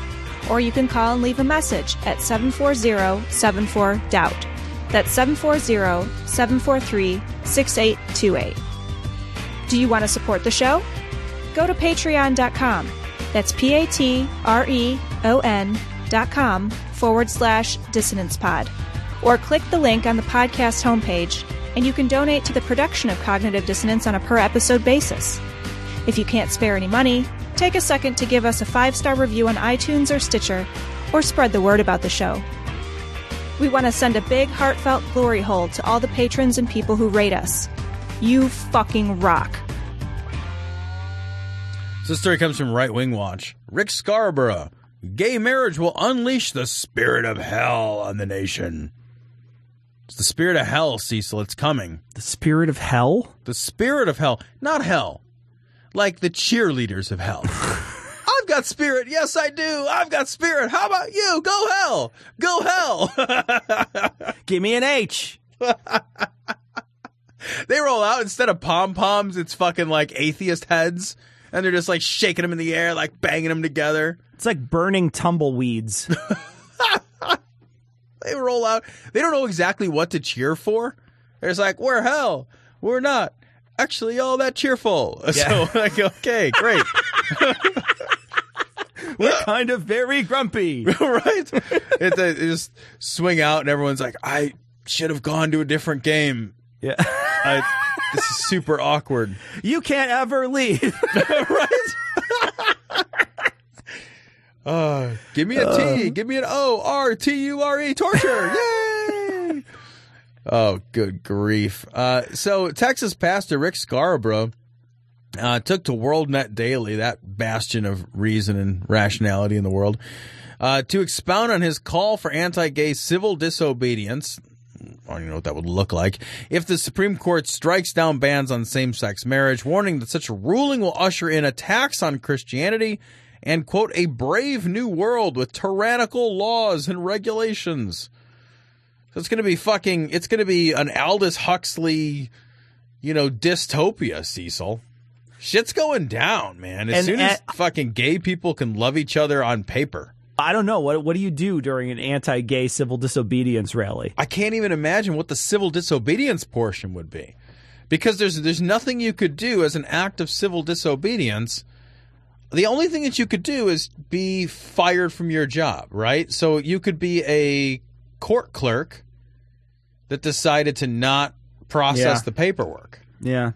Or you can call and leave a message at 740 74 Doubt. That's 740 743 6828. Do you want to support the show? Go to patreon.com. That's P A T R E O N dot com forward slash dissonance pod. Or click the link on the podcast homepage and you can donate to the production of Cognitive Dissonance on a per episode basis. If you can't spare any money, take a second to give us a five star review on iTunes or Stitcher, or spread the word about the show. We want to send a big, heartfelt glory hole to all the patrons and people who rate us. You fucking rock. So this story comes from Right Wing Watch. Rick Scarborough. Gay marriage will unleash the spirit of hell on the nation. It's the spirit of hell, Cecil. It's coming. The spirit of hell? The spirit of hell. Not hell. Like the cheerleaders of hell. I've got spirit. Yes, I do. I've got spirit. How about you? Go hell. Go hell. Give me an H. they roll out instead of pom poms, it's fucking like atheist heads. And they're just like shaking them in the air, like banging them together. It's like burning tumbleweeds. They roll out. They don't know exactly what to cheer for. They're just like, we're hell. We're not actually all that cheerful. So, like, okay, great. We're kind of very grumpy. right? It, they just swing out, and everyone's like, I should have gone to a different game. Yeah. I, this is super awkward. You can't ever leave. right? Uh, give me a T. give me an O. R T U R E. Torture. Yay! Oh, good grief. Uh, so, Texas pastor Rick Scarborough uh, took to WorldNet Daily, that bastion of reason and rationality in the world, uh, to expound on his call for anti gay civil disobedience. I don't even know what that would look like. If the Supreme Court strikes down bans on same sex marriage, warning that such a ruling will usher in attacks on Christianity and, quote, a brave new world with tyrannical laws and regulations. So it's going to be fucking, it's going to be an Aldous Huxley, you know, dystopia, Cecil. Shit's going down, man. As And- soon as and- fucking gay people can love each other on paper. I don't know. What what do you do during an anti gay civil disobedience rally? I can't even imagine what the civil disobedience portion would be. Because there's there's nothing you could do as an act of civil disobedience. The only thing that you could do is be fired from your job, right? So you could be a court clerk that decided to not process Yeah. the paperwork. Yeah.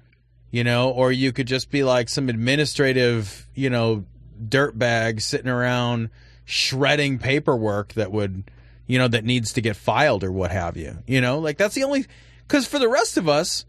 You know, or you could just be like some administrative, you know, dirtbag sitting around shredding paperwork that would, you know, that needs to get filed or what have you. You know, like that's the only, because for the rest of us,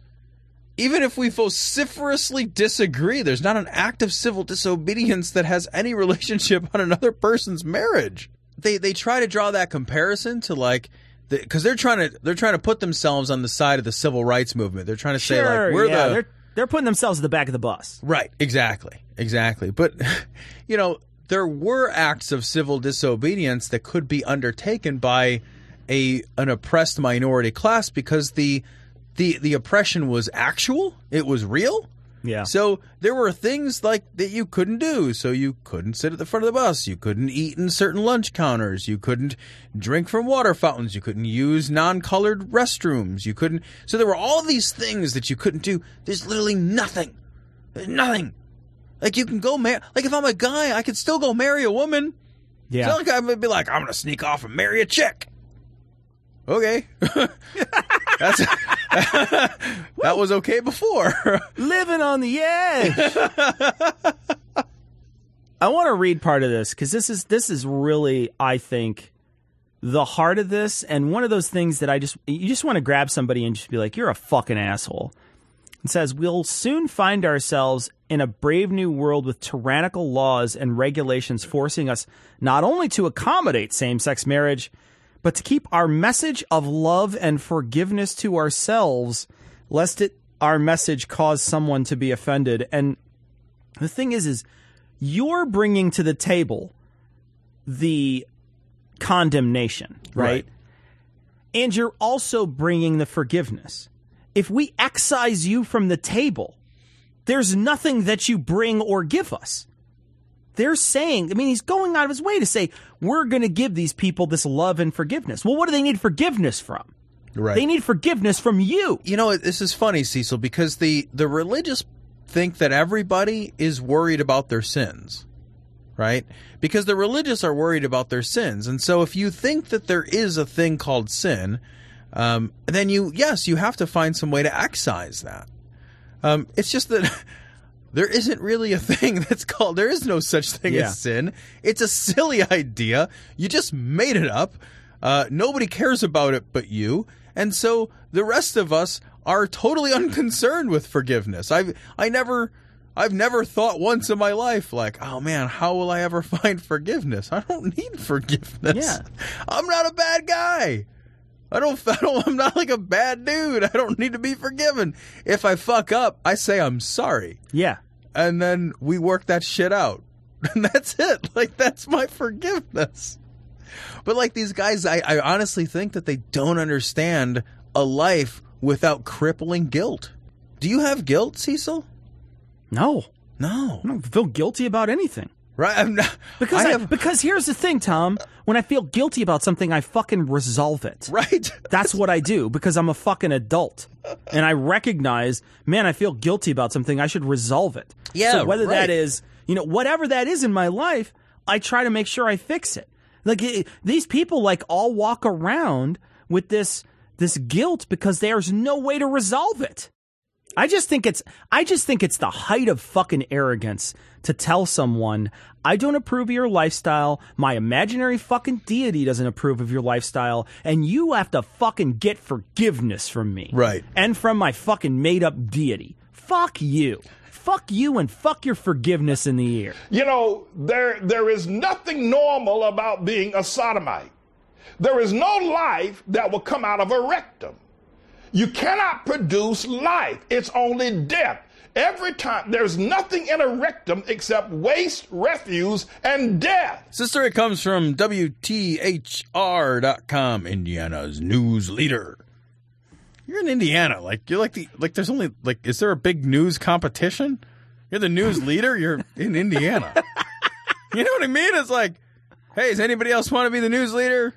even if we vociferously disagree, there's not an act of civil disobedience that has any relationship on another person's marriage. They they try to draw that comparison to like because they're trying to they're trying to put themselves on the side of the civil rights movement. They're trying to say Sure, like we're yeah, the they're putting themselves at the back of the bus. Right, exactly. Exactly. But you know, there were acts of civil disobedience that could be undertaken by a an oppressed minority class because the the the oppression was actual, it was real. Yeah. So there were things like that you couldn't do. So you couldn't sit at the front of the bus. You couldn't eat in certain lunch counters. You couldn't drink from water fountains. You couldn't use non-colored restrooms. You couldn't. So there were all these things that you couldn't do. There's literally nothing. There's nothing. Like you can go mar- like if I'm a guy, I could still go marry a woman. Yeah. It's not like I'm be like, I'm gonna sneak off and marry a chick. Okay. That's that was okay before. Living on the edge. I want to read part of this because this is this is really, I think, the heart of this, and one of those things that I just you just want to grab somebody and just be like, "You're a fucking asshole." It says, "We'll soon find ourselves in a brave new world with tyrannical laws and regulations forcing us not only to accommodate same-sex marriage." But to keep our message of love and forgiveness to ourselves, lest it our message cause someone to be offended. And the thing is, is you're bringing to the table the condemnation, right? Right. And you're also bringing the forgiveness. If we excise you from the table, there's nothing that you bring or give us they're saying, I mean, he's going out of his way to say, we're going to give these people this love and forgiveness. Well, what do they need forgiveness from? Right. They need forgiveness from you. You know, this is funny, Cecil, because the the religious think that everybody is worried about their sins, right? Because the religious are worried about their sins, and so if you think that there is a thing called sin, um, then you yes, you have to find some way to excise that. Um, it's just that. There isn't really a thing that's called. There is no such thing Yeah. as sin. It's a silly idea. You just made it up. Uh, nobody cares about it but you, and so the rest of us are totally unconcerned with forgiveness. I've I never. I've never thought once in my life like, oh man, how will I ever find forgiveness? I don't need forgiveness. Yeah. I'm not a bad guy. I don't, I don't, I'm not like a bad dude. I don't need to be forgiven. If I fuck up, I say I'm sorry. Yeah. And then we work that shit out. And that's it. Like, that's my forgiveness. But like these guys, I, I honestly think that they don't understand a life without crippling guilt. Do you have guilt, Cecil? No. No. I don't feel guilty about anything. Right? Not, Because I I because here's the thing, Tom. When I feel guilty about something, I fucking resolve it. Right. That's what I do because I'm a fucking adult. And I recognize, man, I feel guilty about something. I should resolve it. Yeah, So whether right. that is, you know, whatever that is in my life, I try to make sure I fix it. Like it, these people like all walk around with this this guilt because there's no way to resolve it. I just think it's I just think it's the height of fucking arrogance to tell someone I don't approve of your lifestyle, my imaginary fucking deity doesn't approve of your lifestyle, and you have to fucking get forgiveness from me. Right. And from my fucking made up deity. Fuck you. Fuck you and fuck your forgiveness in the ear. You know, there, there is nothing normal about being a sodomite. There is no life that will come out of a rectum. You cannot produce life. It's only death. Every time, there's nothing in a rectum except waste, refuse, and death. Sister, it comes from WTHR.com, Indiana's news leader. You're in Indiana. Like, you're like the, like, there's only, like, is there a big news competition? You're the news leader? You're in Indiana. you know what I mean? It's like, hey, does anybody else want to be the news leader?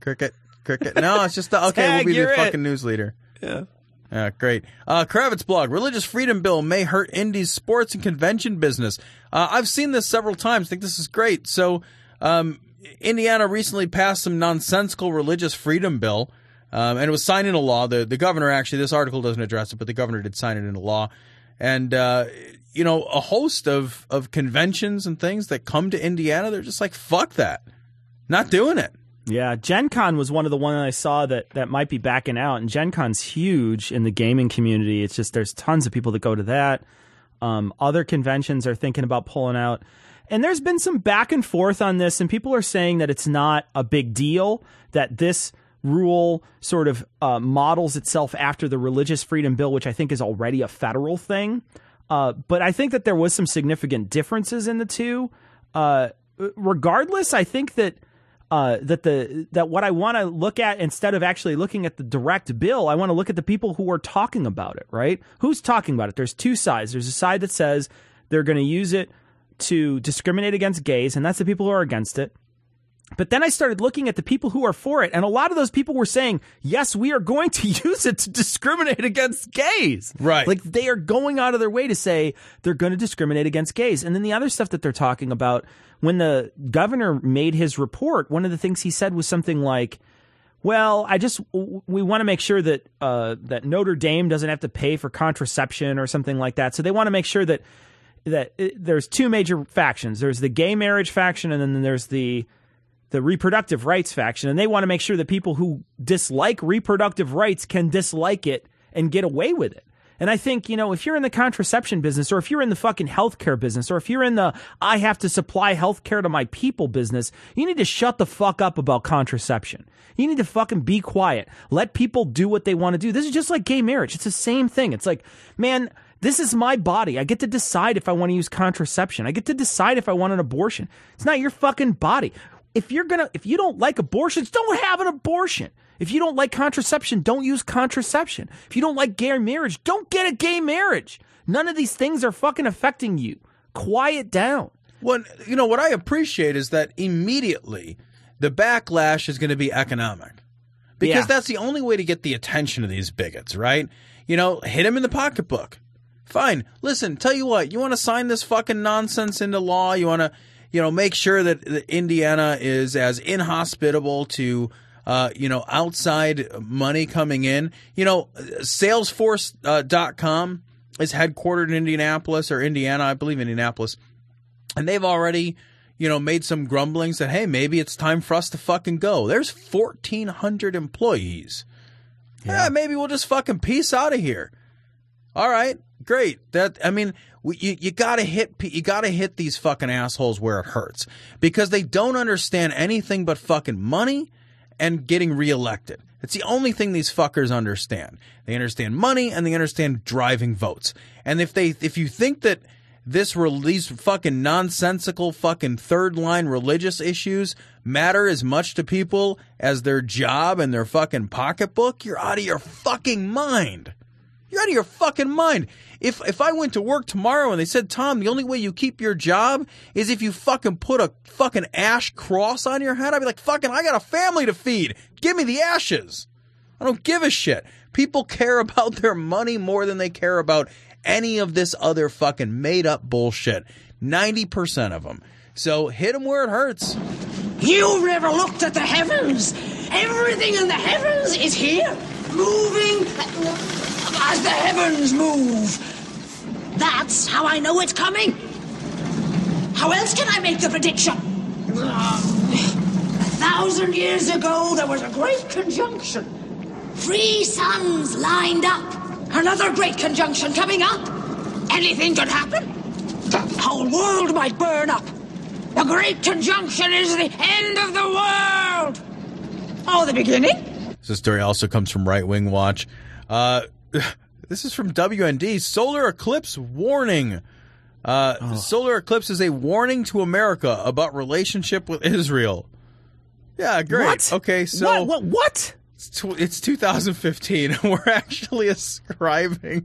Cricket, cricket. No, it's just, the, okay, Tag, we'll be the it. fucking news leader. Yeah. Yeah, great. Uh, Kravitz blog: Religious freedom bill may hurt Indy's sports and convention business. Uh, I've seen this several times. think this is great. So, um, Indiana recently passed some nonsensical religious freedom bill, um, and it was signed into law. The the governor actually, this article doesn't address it, but the governor did sign it into law. And uh, you know, a host of of conventions and things that come to Indiana, they're just like, fuck that, not doing it. Yeah, Gen Con was one of the one I saw that that might be backing out, and Gen Con's huge in the gaming community. It's just there's tons of people that go to that. Um, other conventions are thinking about pulling out, and there's been some back and forth on this, and people are saying that it's not a big deal that this rule sort of uh, models itself after the Religious Freedom Bill, which I think is already a federal thing. Uh, but I think that there was some significant differences in the two. Uh, regardless, I think that uh, that the that what I want to look at instead of actually looking at the direct bill, I want to look at the people who are talking about it. Right? Who's talking about it? There's two sides. There's a side that says they're going to use it to discriminate against gays, and that's the people who are against it. But then I started looking at the people who are for it, and a lot of those people were saying, yes, we are going to use it to discriminate against gays. Right. Like they are going out of their way to say they're going to discriminate against gays. And then the other stuff that they're talking about, when the governor made his report, one of the things he said was something like, well, I just we want to make sure that uh, that Notre Dame doesn't have to pay for contraception or something like that. So they want to make sure that that it, there's two major factions. There's the gay marriage faction, and then there's the the reproductive rights faction, and they want to make sure that people who dislike reproductive rights can dislike it and get away with it. And I think, you know, if you're in the contraception business or if you're in the fucking healthcare business or if you're in the I have to supply healthcare to my people business, you need to shut the fuck up about contraception. You need to fucking be quiet. Let people do what they want to do. This is just like gay marriage. It's the same thing. It's like, man, this is my body. I get to decide if I want to use contraception. I get to decide if I want an abortion. It's not your fucking body. If you're gonna, if you don't like abortions, don't have an abortion. If you don't like contraception, don't use contraception. If you don't like gay marriage, don't get a gay marriage. None of these things are fucking affecting you. Quiet down. Well, you know what I appreciate is that immediately the backlash is going to be economic, because Yeah. that's the only way to get the attention of these bigots, right? You know, hit them in the pocketbook. Fine. Listen, tell you what, you want to sign this fucking nonsense into law? You want to, you know, make sure that, that Indiana is as inhospitable to, uh, you know, outside money coming in. You know, Salesforce.com is headquartered in Indianapolis or Indiana, I believe Indianapolis, and they've already, you know, made some grumblings that hey, maybe it's time for us to fucking go. There's 1,400 employees. Yeah, maybe we'll just fucking peace out of here. All right, great. That I mean, you you gotta hit you gotta hit these fucking assholes where it hurts because they don't understand anything but fucking money and getting reelected. It's the only thing these fuckers understand. They understand money and they understand driving votes. And if they if you think that this re- these fucking nonsensical fucking third line religious issues matter as much to people as their job and their fucking pocketbook, you're out of your fucking mind. You're out of your fucking mind. If if I went to work tomorrow and they said, Tom, the only way you keep your job is if you fucking put a fucking ash cross on your head, I'd be like, fucking, I got a family to feed. Give me the ashes. I don't give a shit. People care about their money more than they care about any of this other fucking made up bullshit. 90% of them. So hit them where it hurts. You've never looked at the heavens. Everything in the heavens is here, moving as the heavens move. That's how I know it's coming. How else can I make the prediction? A thousand years ago, there was a great conjunction. Three suns lined up. Another great conjunction coming up. Anything could happen. The whole world might burn up. The Great Conjunction is the end of the world. Oh, the beginning? This story also comes from Right Wing Watch. Uh, this is from WND. Solar eclipse warning. Uh, Solar eclipse is a warning to America about relationship with Israel. Yeah, great. What? Okay, so What? What? What? It's, tw- it's 2015. We're actually ascribing.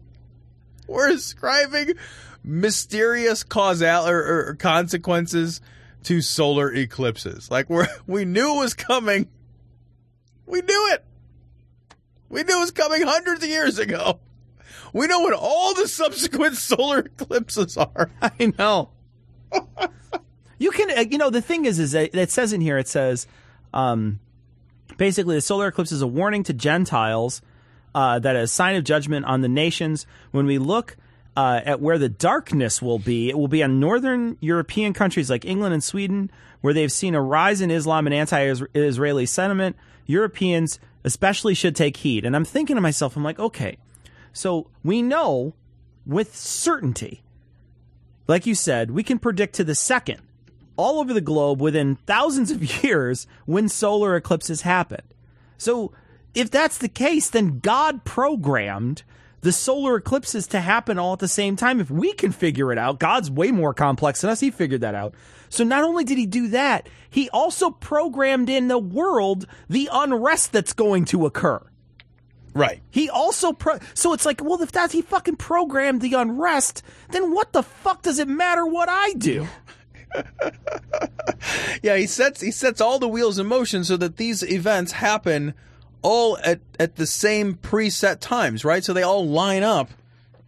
We're ascribing mysterious causal or, or- or consequences to solar eclipses. Like we we knew it was coming. We knew it. We knew it was coming hundreds of years ago. We know what all the subsequent solar eclipses are. I know. you can, uh, you know, the thing is, is that it says in here, it says, um, basically, the solar eclipse is a warning to Gentiles uh, that a sign of judgment on the nations. When we look uh, at where the darkness will be, it will be on northern European countries like England and Sweden, where they've seen a rise in Islam and anti-Israeli sentiment. Europeans especially should take heed. And I'm thinking to myself, I'm like, okay, so we know with certainty, like you said, we can predict to the second all over the globe within thousands of years when solar eclipses happen. So if that's the case, then God programmed the solar eclipses to happen all at the same time. If we can figure it out, God's way more complex than us. He figured that out. So not only did he do that, he also programmed in the world the unrest that's going to occur. Right. He also pro- so it's like, well, if that's he fucking programmed the unrest, then what the fuck does it matter what I do? yeah, he sets he sets all the wheels in motion so that these events happen all at at the same preset times, right? So they all line up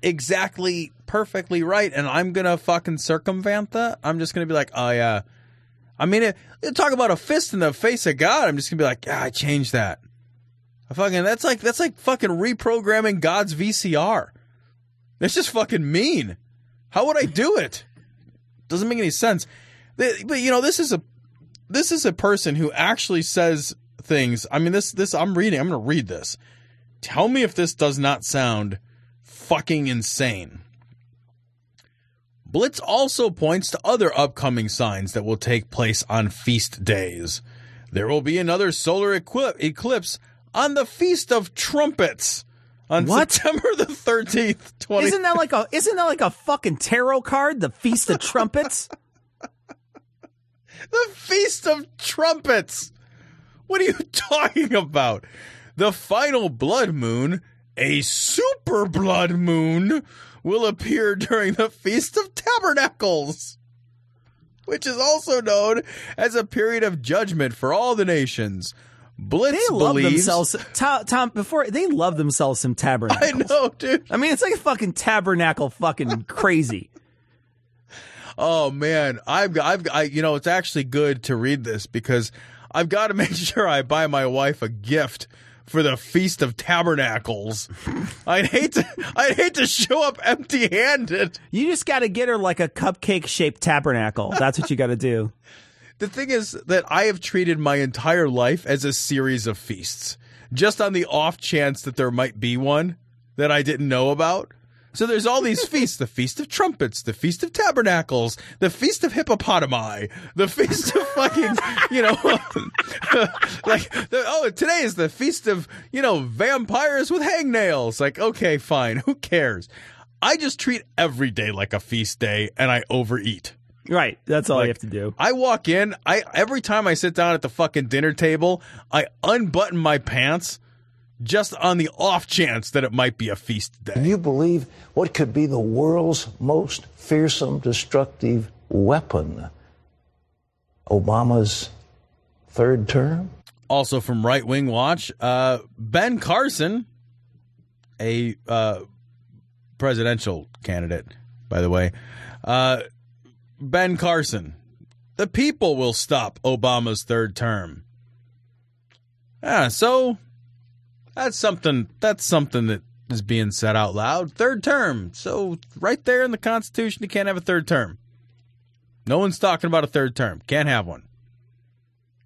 exactly perfectly right, and I'm gonna fucking circumvent that. I'm just gonna be like, oh yeah. I mean, it, talk about a fist in the face of God. I'm just gonna be like, yeah, I changed that. I fucking that's like that's like fucking reprogramming God's VCR. It's just fucking mean. How would I do it? Doesn't make any sense. But you know, this is a this is a person who actually says things. I mean, this this I'm reading. I'm going to read this. Tell me if this does not sound fucking insane. Blitz also points to other upcoming signs that will take place on feast days. There will be another solar equi- eclipse on the Feast of Trumpets on What? September the 13th, 20 Isn't that like a isn't that like a fucking tarot card? The Feast of Trumpets. The Feast of Trumpets. What are you talking about? The final blood moon, a super blood moon, will appear during the Feast of Tabernacles, which is also known as a period of judgment for all the nations. Blitz They love believes themselves. Tom, Tom, before they love themselves some tabernacles. I know, dude. I mean, it's like a fucking tabernacle, fucking crazy. Oh man, I've I've I you know it's actually good to read this because I've got to make sure I buy my wife a gift for the Feast of Tabernacles. I'd hate to I'd hate to show up empty-handed. You just got to get her like a cupcake shaped tabernacle. That's what you got to do. The thing is that I have treated my entire life as a series of feasts, just on the off chance that there might be one that I didn't know about. So there's all these feasts: the Feast of Trumpets, the Feast of Tabernacles, the Feast of Hippopotami, the Feast of fucking, you know, like the, oh, today is the Feast of you know vampires with hangnails. Like, okay, fine, who cares? I just treat every day like a feast day, and I overeat. Right, that's all you have to do. I walk in, I every time I sit down at the fucking dinner table, I unbutton my pants just on the off chance that it might be a feast day. Can you believe what could be the world's most fearsome, destructive weapon? Obama's third term? Also from Right Wing Watch, uh, Ben Carson, a uh, presidential candidate, by the way, uh, Ben Carson, the people will stop Obama's third term. Yeah, so that's something. That's something that is being said out loud. Third term. So right there in the Constitution, you can't have a third term. No one's talking about a third term. Can't have one.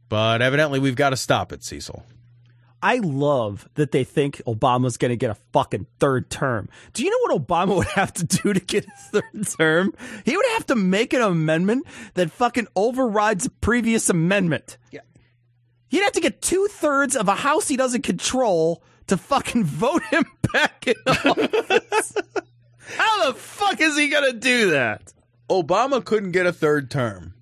But evidently, we've got to stop it, Cecil. I love that they think Obama's going to get a fucking third term. Do you know what Obama would have to do to get a third term? He would have to make an amendment that fucking overrides a previous amendment. Yeah. He'd have to get two thirds of a house he doesn't control to fucking vote him back in office. How the fuck is he to do that? Obama couldn't get a third term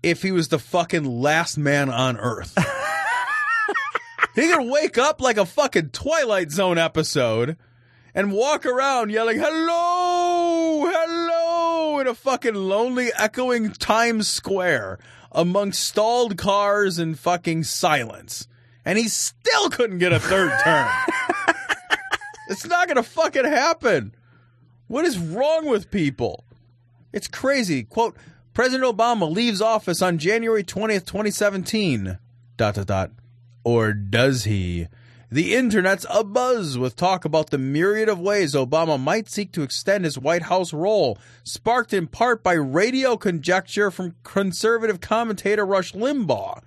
if he was the fucking last man on earth. he could wake up like a fucking Twilight Zone episode and walk around yelling, hello, hello, in a fucking lonely, echoing Times Square amongst stalled cars and fucking silence. And he still couldn't get a third term. it's not going to fucking happen. What is wrong with people? It's crazy. Quote, President Obama leaves office on January 20th, 2017. Dot, dot, dot. Or does he? The internet's abuzz with talk about the myriad of ways Obama might seek to extend his White House role, sparked in part by radio conjecture from conservative commentator Rush Limbaugh.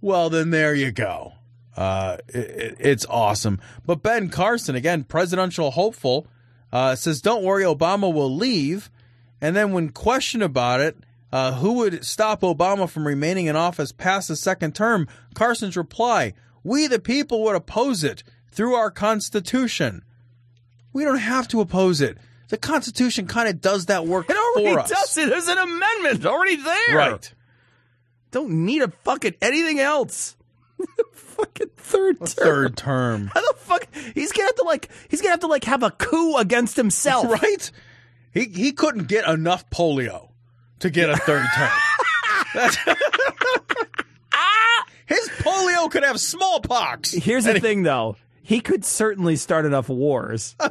Well, then there you go. Uh, it, it- it's awesome. But Ben Carson, again, presidential hopeful, uh, says, Don't worry, Obama will leave. And then, when questioned about it, uh, who would stop Obama from remaining in office past the second term? Carson's reply We, the people, would oppose it through our Constitution. We don't have to oppose it. The Constitution kind of does that work It already for us. does it. There's an amendment already there. Right. Don't need a fucking anything else. fucking third term. Third term. How the fuck? He's gonna have to like. He's gonna have to like have a coup against himself. Right? He he couldn't get enough polio to get a third term. That's- His polio could have smallpox. Here's the thing, though. He could certainly start enough wars.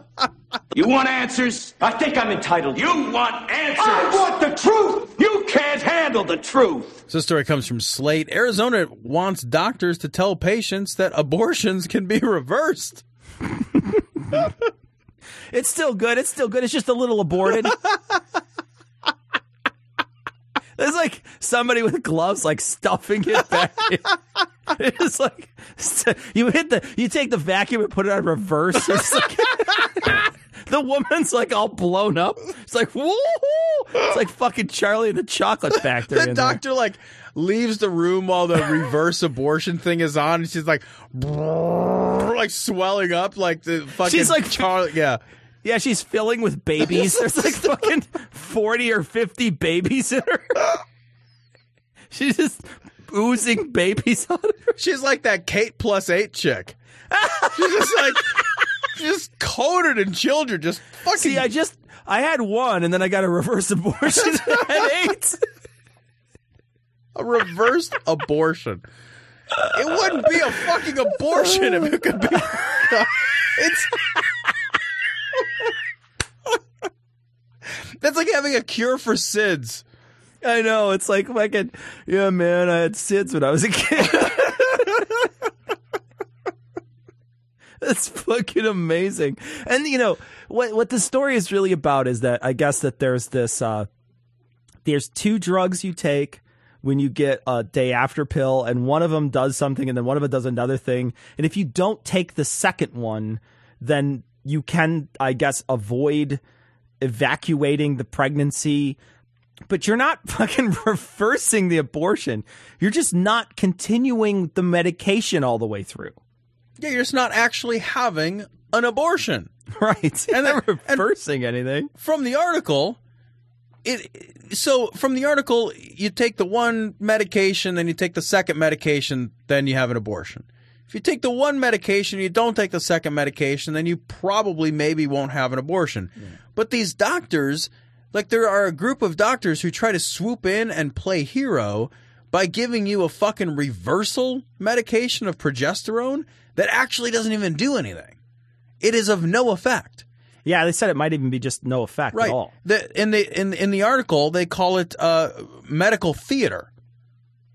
You want answers? I think I'm entitled. You want answers? I want the truth. You can't handle the truth. So this story comes from Slate. Arizona wants doctors to tell patients that abortions can be reversed. It's still good. It's still good. It's just a little aborted. There's like somebody with gloves, like stuffing it back. in. It's like you hit the, you take the vacuum and put it on reverse. It's like, the woman's like all blown up. It's like woo! It's like fucking Charlie and the Chocolate Factory. the in there. doctor like leaves the room while the reverse abortion thing is on, and she's like, like swelling up like the fucking. She's like- Charlie. Yeah, Yeah, she's filling with babies. There's like fucking 40 or 50 babies in her. She's just oozing babies on her. she's like that Kate plus eight chick. She's just like just coated in children. Just fucking. See, I just, I had one and then I got a reverse abortion. I had eight. a reverse abortion. It wouldn't be a fucking abortion if it could be. It's. That's like having a cure for SIDS. I know. It's like fucking, yeah, man, I had SIDS when I was a kid. That's fucking amazing. And you know what? What the story is really about is that I guess that there's this. uh There's two drugs you take when you get a day after pill, and one of them does something, and then one of it does another thing. And if you don't take the second one, then you can, I guess, avoid evacuating the pregnancy but you're not fucking reversing the abortion. You're just not continuing the medication all the way through. Yeah, you're just not actually having an abortion. Right. And not reversing anything. From the article, it so from the article, you take the one medication, then you take the second medication, then you have an abortion. If you take the one medication, you don't take the second medication, then you probably maybe won't have an abortion. But these doctors, like there are a group of doctors who try to swoop in and play hero by giving you a fucking reversal medication of progesterone that actually doesn't even do anything. It is of no effect. Yeah, they said it might even be just no effect Right. at all. The, in the in in the article, they call it uh, medical theater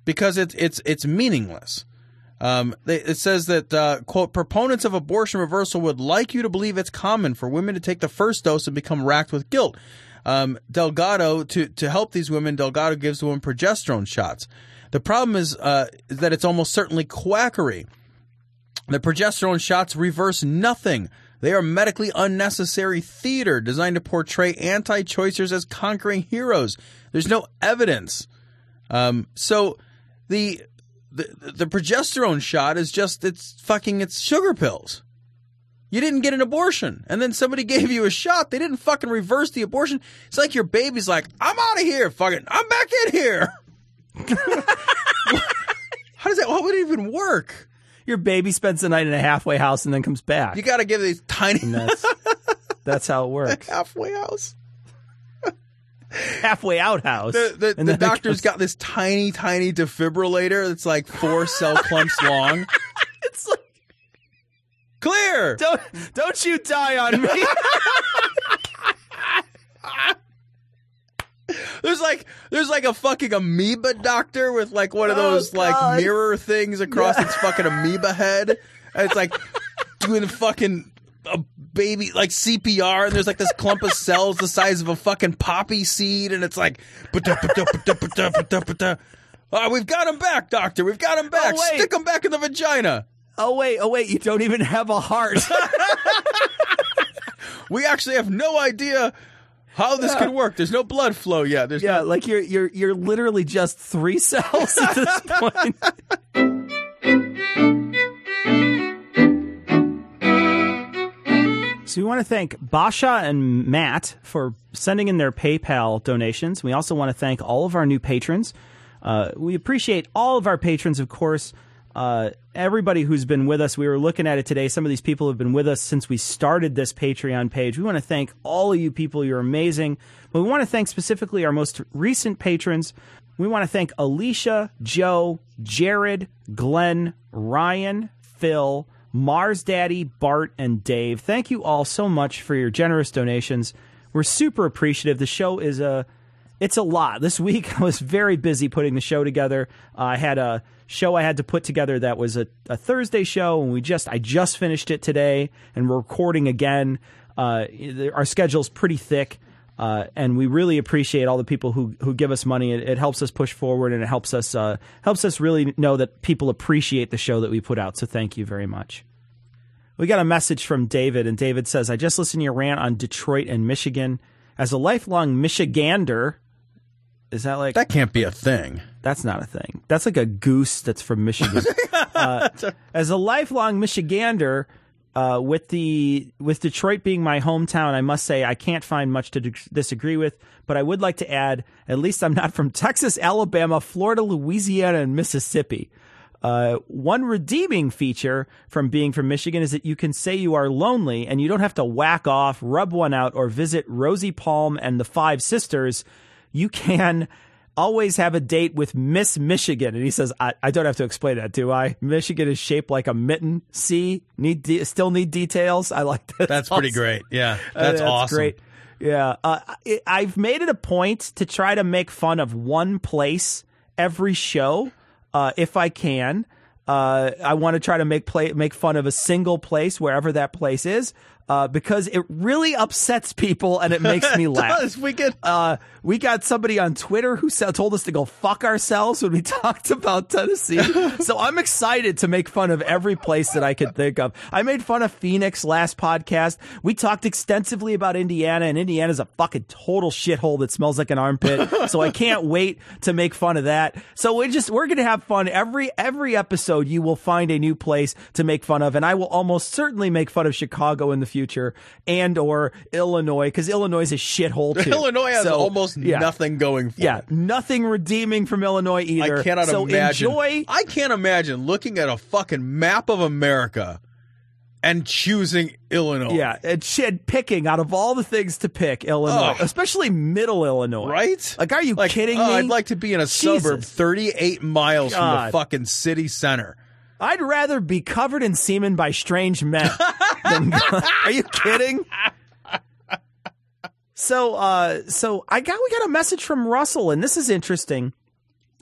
because it's it's it's meaningless. Um, they, it says that uh, quote proponents of abortion reversal would like you to believe it's common for women to take the first dose and become racked with guilt. Um, Delgado to to help these women, Delgado gives the women progesterone shots. The problem is uh, that it's almost certainly quackery. The progesterone shots reverse nothing. They are medically unnecessary theater designed to portray anti choicers as conquering heroes. There's no evidence. Um, so the, the the progesterone shot is just it's fucking it's sugar pills. You didn't get an abortion, and then somebody gave you a shot. They didn't fucking reverse the abortion. It's like your baby's like, I'm out of here, fucking, I'm back in here. How does that? How would it even work? Your baby spends the night in a halfway house and then comes back. You got to give these tiny. And that's, that's how it works. halfway house. Halfway out house. The, the, And the doctor's got this tiny, tiny defibrillator that's like four cell clumps long. It's like clear. Don't don't you die on me. There's like there's like a fucking amoeba doctor with like one of Oh, those like mirror things across its fucking amoeba head. And it's like doing fucking a baby like CPR and there's like this clump of cells the size of a fucking poppy seed and it's like. Oh, we've got him back, doctor. We've got him back. Oh. Stick him back in the vagina. oh wait, oh wait, you don't even have a heart. We actually have no idea how this could work. There's no blood flow yet. There's yeah, no, like you're you're you're literally just three cells at this point. We want to thank Basha and Matt for sending in their PayPal donations. We also want to thank all of our new patrons. Uh, we appreciate all of our patrons, of course. Uh, everybody who's been with us. We were looking at it today. Some of these people have been with us since we started this Patreon page. We want to thank all of you people. You're amazing. But we want to thank specifically our most recent patrons. We want to thank Alicia, Joe, Jared, Glenn, Ryan, Phil, Mars Daddy, Bart, and Dave. Thank you all so much for your generous donations. We're super appreciative. The show is a it's a lot. This week I was very busy putting the show together. Uh, I had a show I had to put together that was a, a Thursday show, and we just I just finished it today, and we're recording again. Uh, our schedule's pretty thick. Uh, and we really appreciate all the people who, who give us money. It, it helps us push forward, and it helps us uh, helps us really know that people appreciate the show that we put out. So thank you very much. We got a message from David, and David says, "I just listened to your rant on Detroit and Michigan. As a lifelong Michigander, is that like that can't be a thing? That's not a thing. That's like a goose that's from Michigan. uh, as a lifelong Michigander." Uh, with the with Detroit being my hometown, I must say I can't find much to dis- disagree with. But I would like to add, at least I'm not from Texas, Alabama, Florida, Louisiana, and Mississippi. Uh, one redeeming feature from being from Michigan is that you can say you are lonely and you don't have to whack off, rub one out, or visit Rosie Palm and the Five Sisters. You can always have a date with Miss Michigan. And he says, I, I don't have to explain that, do I? Michigan is shaped like a mitten. See, need de- still need details. I like that. That's pretty great. Yeah, that's, awesome. Great. Yeah, uh, I've made it a point to try to make fun of one place every show, uh, if I can. Uh, I want to try to make play make fun of a single place wherever that place is. Uh, because it really upsets people and it makes me laugh. does. We get uh, we got somebody on Twitter who told us to go fuck ourselves when we talked about Tennessee. so I'm excited to make fun of every place that I could think of. I made fun of Phoenix last podcast. We talked extensively about Indiana, and Indiana's a fucking total shithole that smells like an armpit. so I can't wait to make fun of that. So we just we're gonna have fun every every episode. You will find a new place to make fun of, and I will almost certainly make fun of Chicago in the future and or Illinois because Illinois is a shithole too. Illinois has So, almost yeah. nothing going for Yeah, it. nothing redeeming from Illinois either. I cannot so imagine. Enjoy. I can't imagine looking at a fucking map of America and choosing Illinois. Yeah, and shit, picking out of all the things to pick, Illinois, Oh. especially Middle Illinois, Right? Like, are you Like, kidding oh, me? I'd like to be in a Jesus. suburb 38 miles from the fucking city center. I'd rather be covered in semen by strange men. than, are you kidding? So, uh, so I got we got a message from Russell, and this is interesting.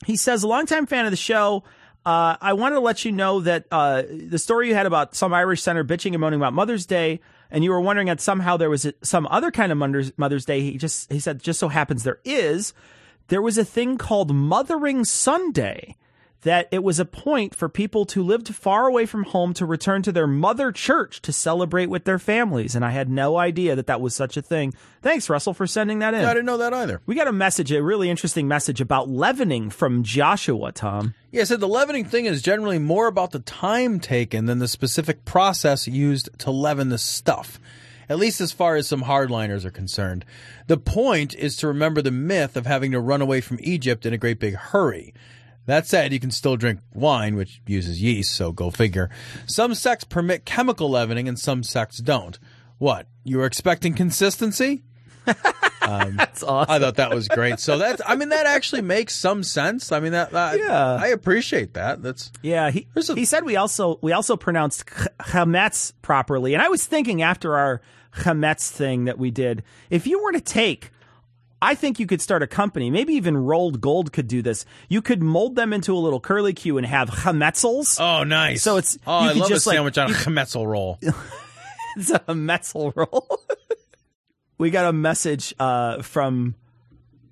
He says, "A longtime fan of the show. Uh, I wanted to let you know that uh, the story you had about some Irish center bitching and moaning about Mother's Day, and you were wondering that somehow there was a, some other kind of Mother's, Mother's Day. He just he said, just so happens there is. There was a thing called Mothering Sunday that it was a point for people who lived far away from home to return to their mother church to celebrate with their families. And I had no idea that that was such a thing. Thanks, Russell, for sending that in. I didn't know that either. We got a message, a really interesting message about leavening from Joshua, Tom. Yeah, so the leavening thing is generally more about the time taken than the specific process used to leaven the stuff. At least as far as some hardliners are concerned. The point is to remember the myth of having to run away from Egypt in a great big hurry. That said, you can still drink wine, which uses yeast, so go figure. Some sects permit chemical leavening and some sects don't. What? You were expecting consistency? Um, That's awesome. I thought that was great. So that's, I mean that actually makes some sense. I mean that, that Yeah. I appreciate that. That's Yeah, he he said we also we also pronounced ch- chametz properly, and I was thinking after our chametz thing that we did, if you were to take. I think you could start a company. Maybe even Rolled Gold could do this. You could mold them into a little curly Q and have chametzels. Oh, nice. So it's oh, you I love just a like sandwich on a chametzel roll. it's a metzel roll. we got a message uh, from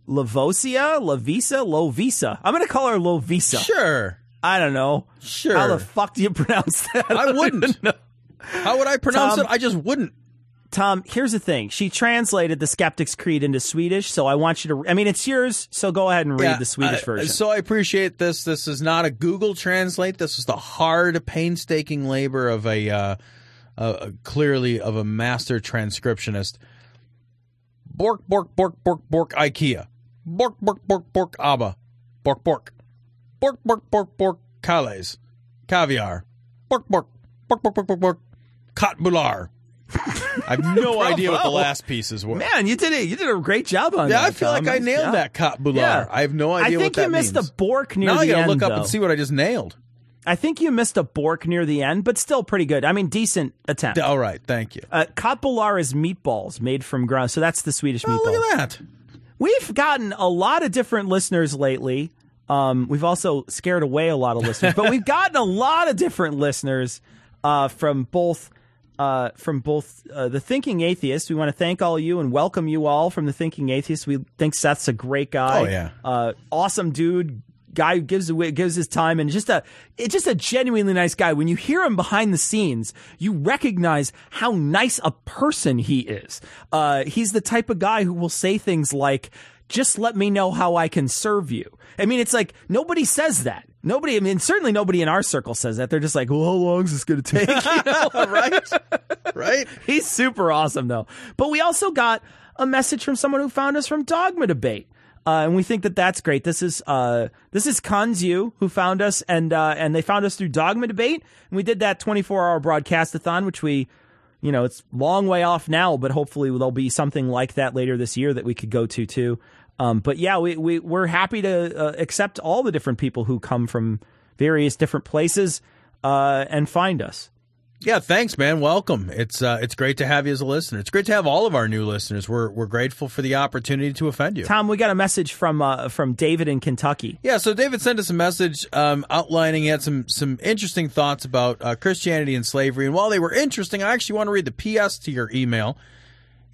Lavosia, Lavisa, Lovisa. I'm going to call her Lovisa. Sure. I don't know. Sure. How the fuck do you pronounce that? I wouldn't. How would I pronounce Tom- it? I just wouldn't. Tom, here's the thing. She translated the Skeptic's Creed into Swedish, so I want you to. I mean, it's yours, so go ahead and read Yeah, the Swedish uh, version. So I appreciate this. This is not a Google Translate. This is the hard, painstaking labor of a uh, uh, clearly of a master transcriptionist. Bork, bork, bork, bork, bork, IKEA. Bork, bork, bork, bork, ABBA. Bork, bork. Bork, bork, bork, bork, Calais. Caviar. Bork, bork, bork, bork, bork, bork, bork, Cot Bular. I have no idea what the last pieces were. Man, you did it. You did a great job on Yeah, that. I feel Tom. like I Nice nailed job. that Cot Bular. Yeah. I have no idea I idea think what that you missed means. the Bork near now I gotta end, look up though. and see what I just nailed. I think you missed a Bork near the end, but still pretty good. I mean, decent attempt. All right, thank you. Uh, Katbular is meatballs made from ground, so that's the Swedish meatballs. Oh, look at that. We've gotten a lot of different listeners lately. Um, we've also scared away a lot of listeners, but we've gotten a lot of different listeners uh, from both uh, from both uh, the Thinking Atheist. We want to thank all of you and welcome you all from the Thinking Atheist. We think Seth's a great guy. Oh, yeah. uh, awesome dude. Guy who gives away, gives his time, and just a it's just a genuinely nice guy. When you hear him behind the scenes, you recognize how nice a person he is. Uh, he's the type of guy who will say things like, "Just let me know how I can serve you." I mean, it's like nobody says that. Nobody, I mean, certainly nobody in our circle says that. They're just like, "Well, how long is this going to take?" You know? right, right. He's super awesome though. But we also got a message from someone who found us from Dogma Debate. Uh, and we think that that's great. This is uh, this is Kanzu who found us, and uh, and they found us through Dogma Debate. And we did that 24 hour broadcastathon, which we, you know, it's long way off now, but hopefully there'll be something like that later this year that we could go to too. Um, but yeah, we, we we're happy to uh, accept all the different people who come from various different places uh, and find us. Yeah, thanks, man. Welcome. It's uh, it's great to have you as a listener. It's great to have all of our new listeners. We're we're grateful for the opportunity to offend you. Tom, we got a message from uh, from David in Kentucky. Yeah, so David sent us a message um, outlining he had some some interesting thoughts about uh, Christianity and slavery. And while they were interesting, I actually want to read the PS to your email.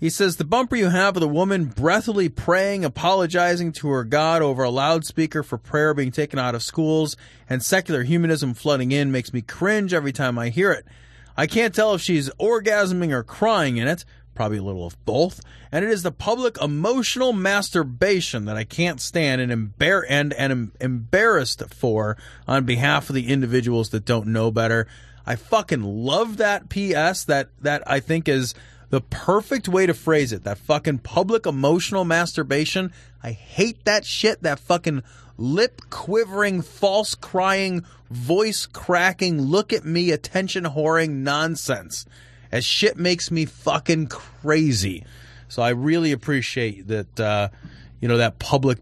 He says the bumper you have of the woman breathily praying, apologizing to her God over a loudspeaker for prayer being taken out of schools, and secular humanism flooding in makes me cringe every time I hear it. I can't tell if she's orgasming or crying in it, probably a little of both, and it is the public emotional masturbation that I can't stand and embar- and, and am embarrassed for on behalf of the individuals that don't know better. I fucking love that PS that that I think is the perfect way to phrase it. That fucking public emotional masturbation. I hate that shit. That fucking lip quivering, false crying, voice cracking, look at me, attention whoring nonsense. As shit makes me fucking crazy. So I really appreciate that, uh, you know, that public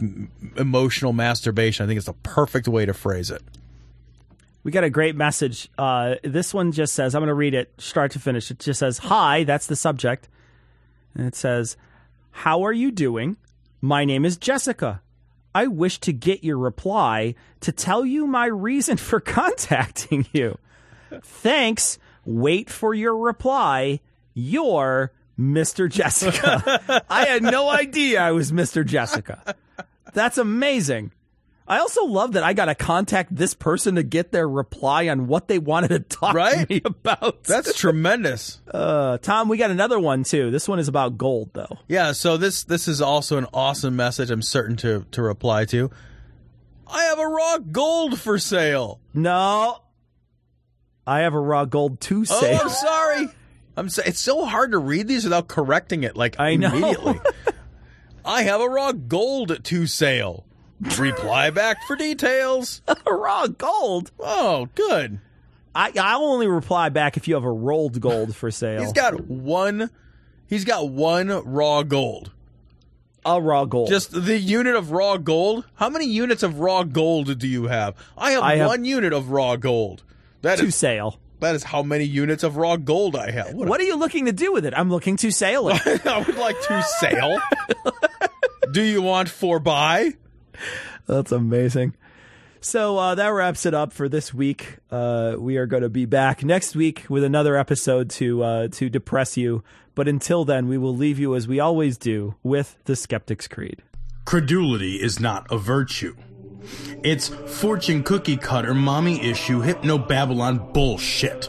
emotional masturbation. I think it's the perfect way to phrase it. We got a great message. Uh, this one just says, I'm going to read it start to finish. It just says, Hi, that's the subject. And it says, How are you doing? My name is Jessica. I wish to get your reply to tell you my reason for contacting you. Thanks. Wait for your reply. You're Mr. Jessica. I had no idea I was Mr. Jessica. That's amazing. I also love that I got to contact this person to get their reply on what they wanted to talk to me about. That's tremendous. Uh, Tom, we got another one too. This one is about gold, though. Yeah, so this this is also an awesome message I'm certain to to reply to. I have a raw gold for sale. No. I have a raw gold to sale. Oh. I'm sorry. I'm so, it's so hard to read these without correcting it like I know. immediately. I have a raw gold to sale. Reply back for details. raw gold. Oh, good. I I'll only reply back if you have a rolled gold for sale. He's got one. He's got one raw gold. A raw gold. Just the unit of raw gold. How many units of raw gold do you have? I have I have- one unit of raw gold. That to is sale. that is how many units of raw gold I have. What, What are you looking to do with it? I'm looking to sale it. I would like to sale. do you want for buy? That's amazing. So uh, that wraps it up for this week. Uh, we are going to be back next week with another episode to uh, to depress you. But until then, we will leave you as we always do with the Skeptic's Creed. Credulity is not a virtue. It's fortune cookie cutter, mommy issue, hypno Babylon bullshit.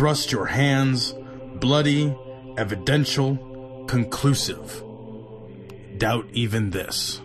Thrust your hands, bloody, evidential, conclusive. Doubt even this.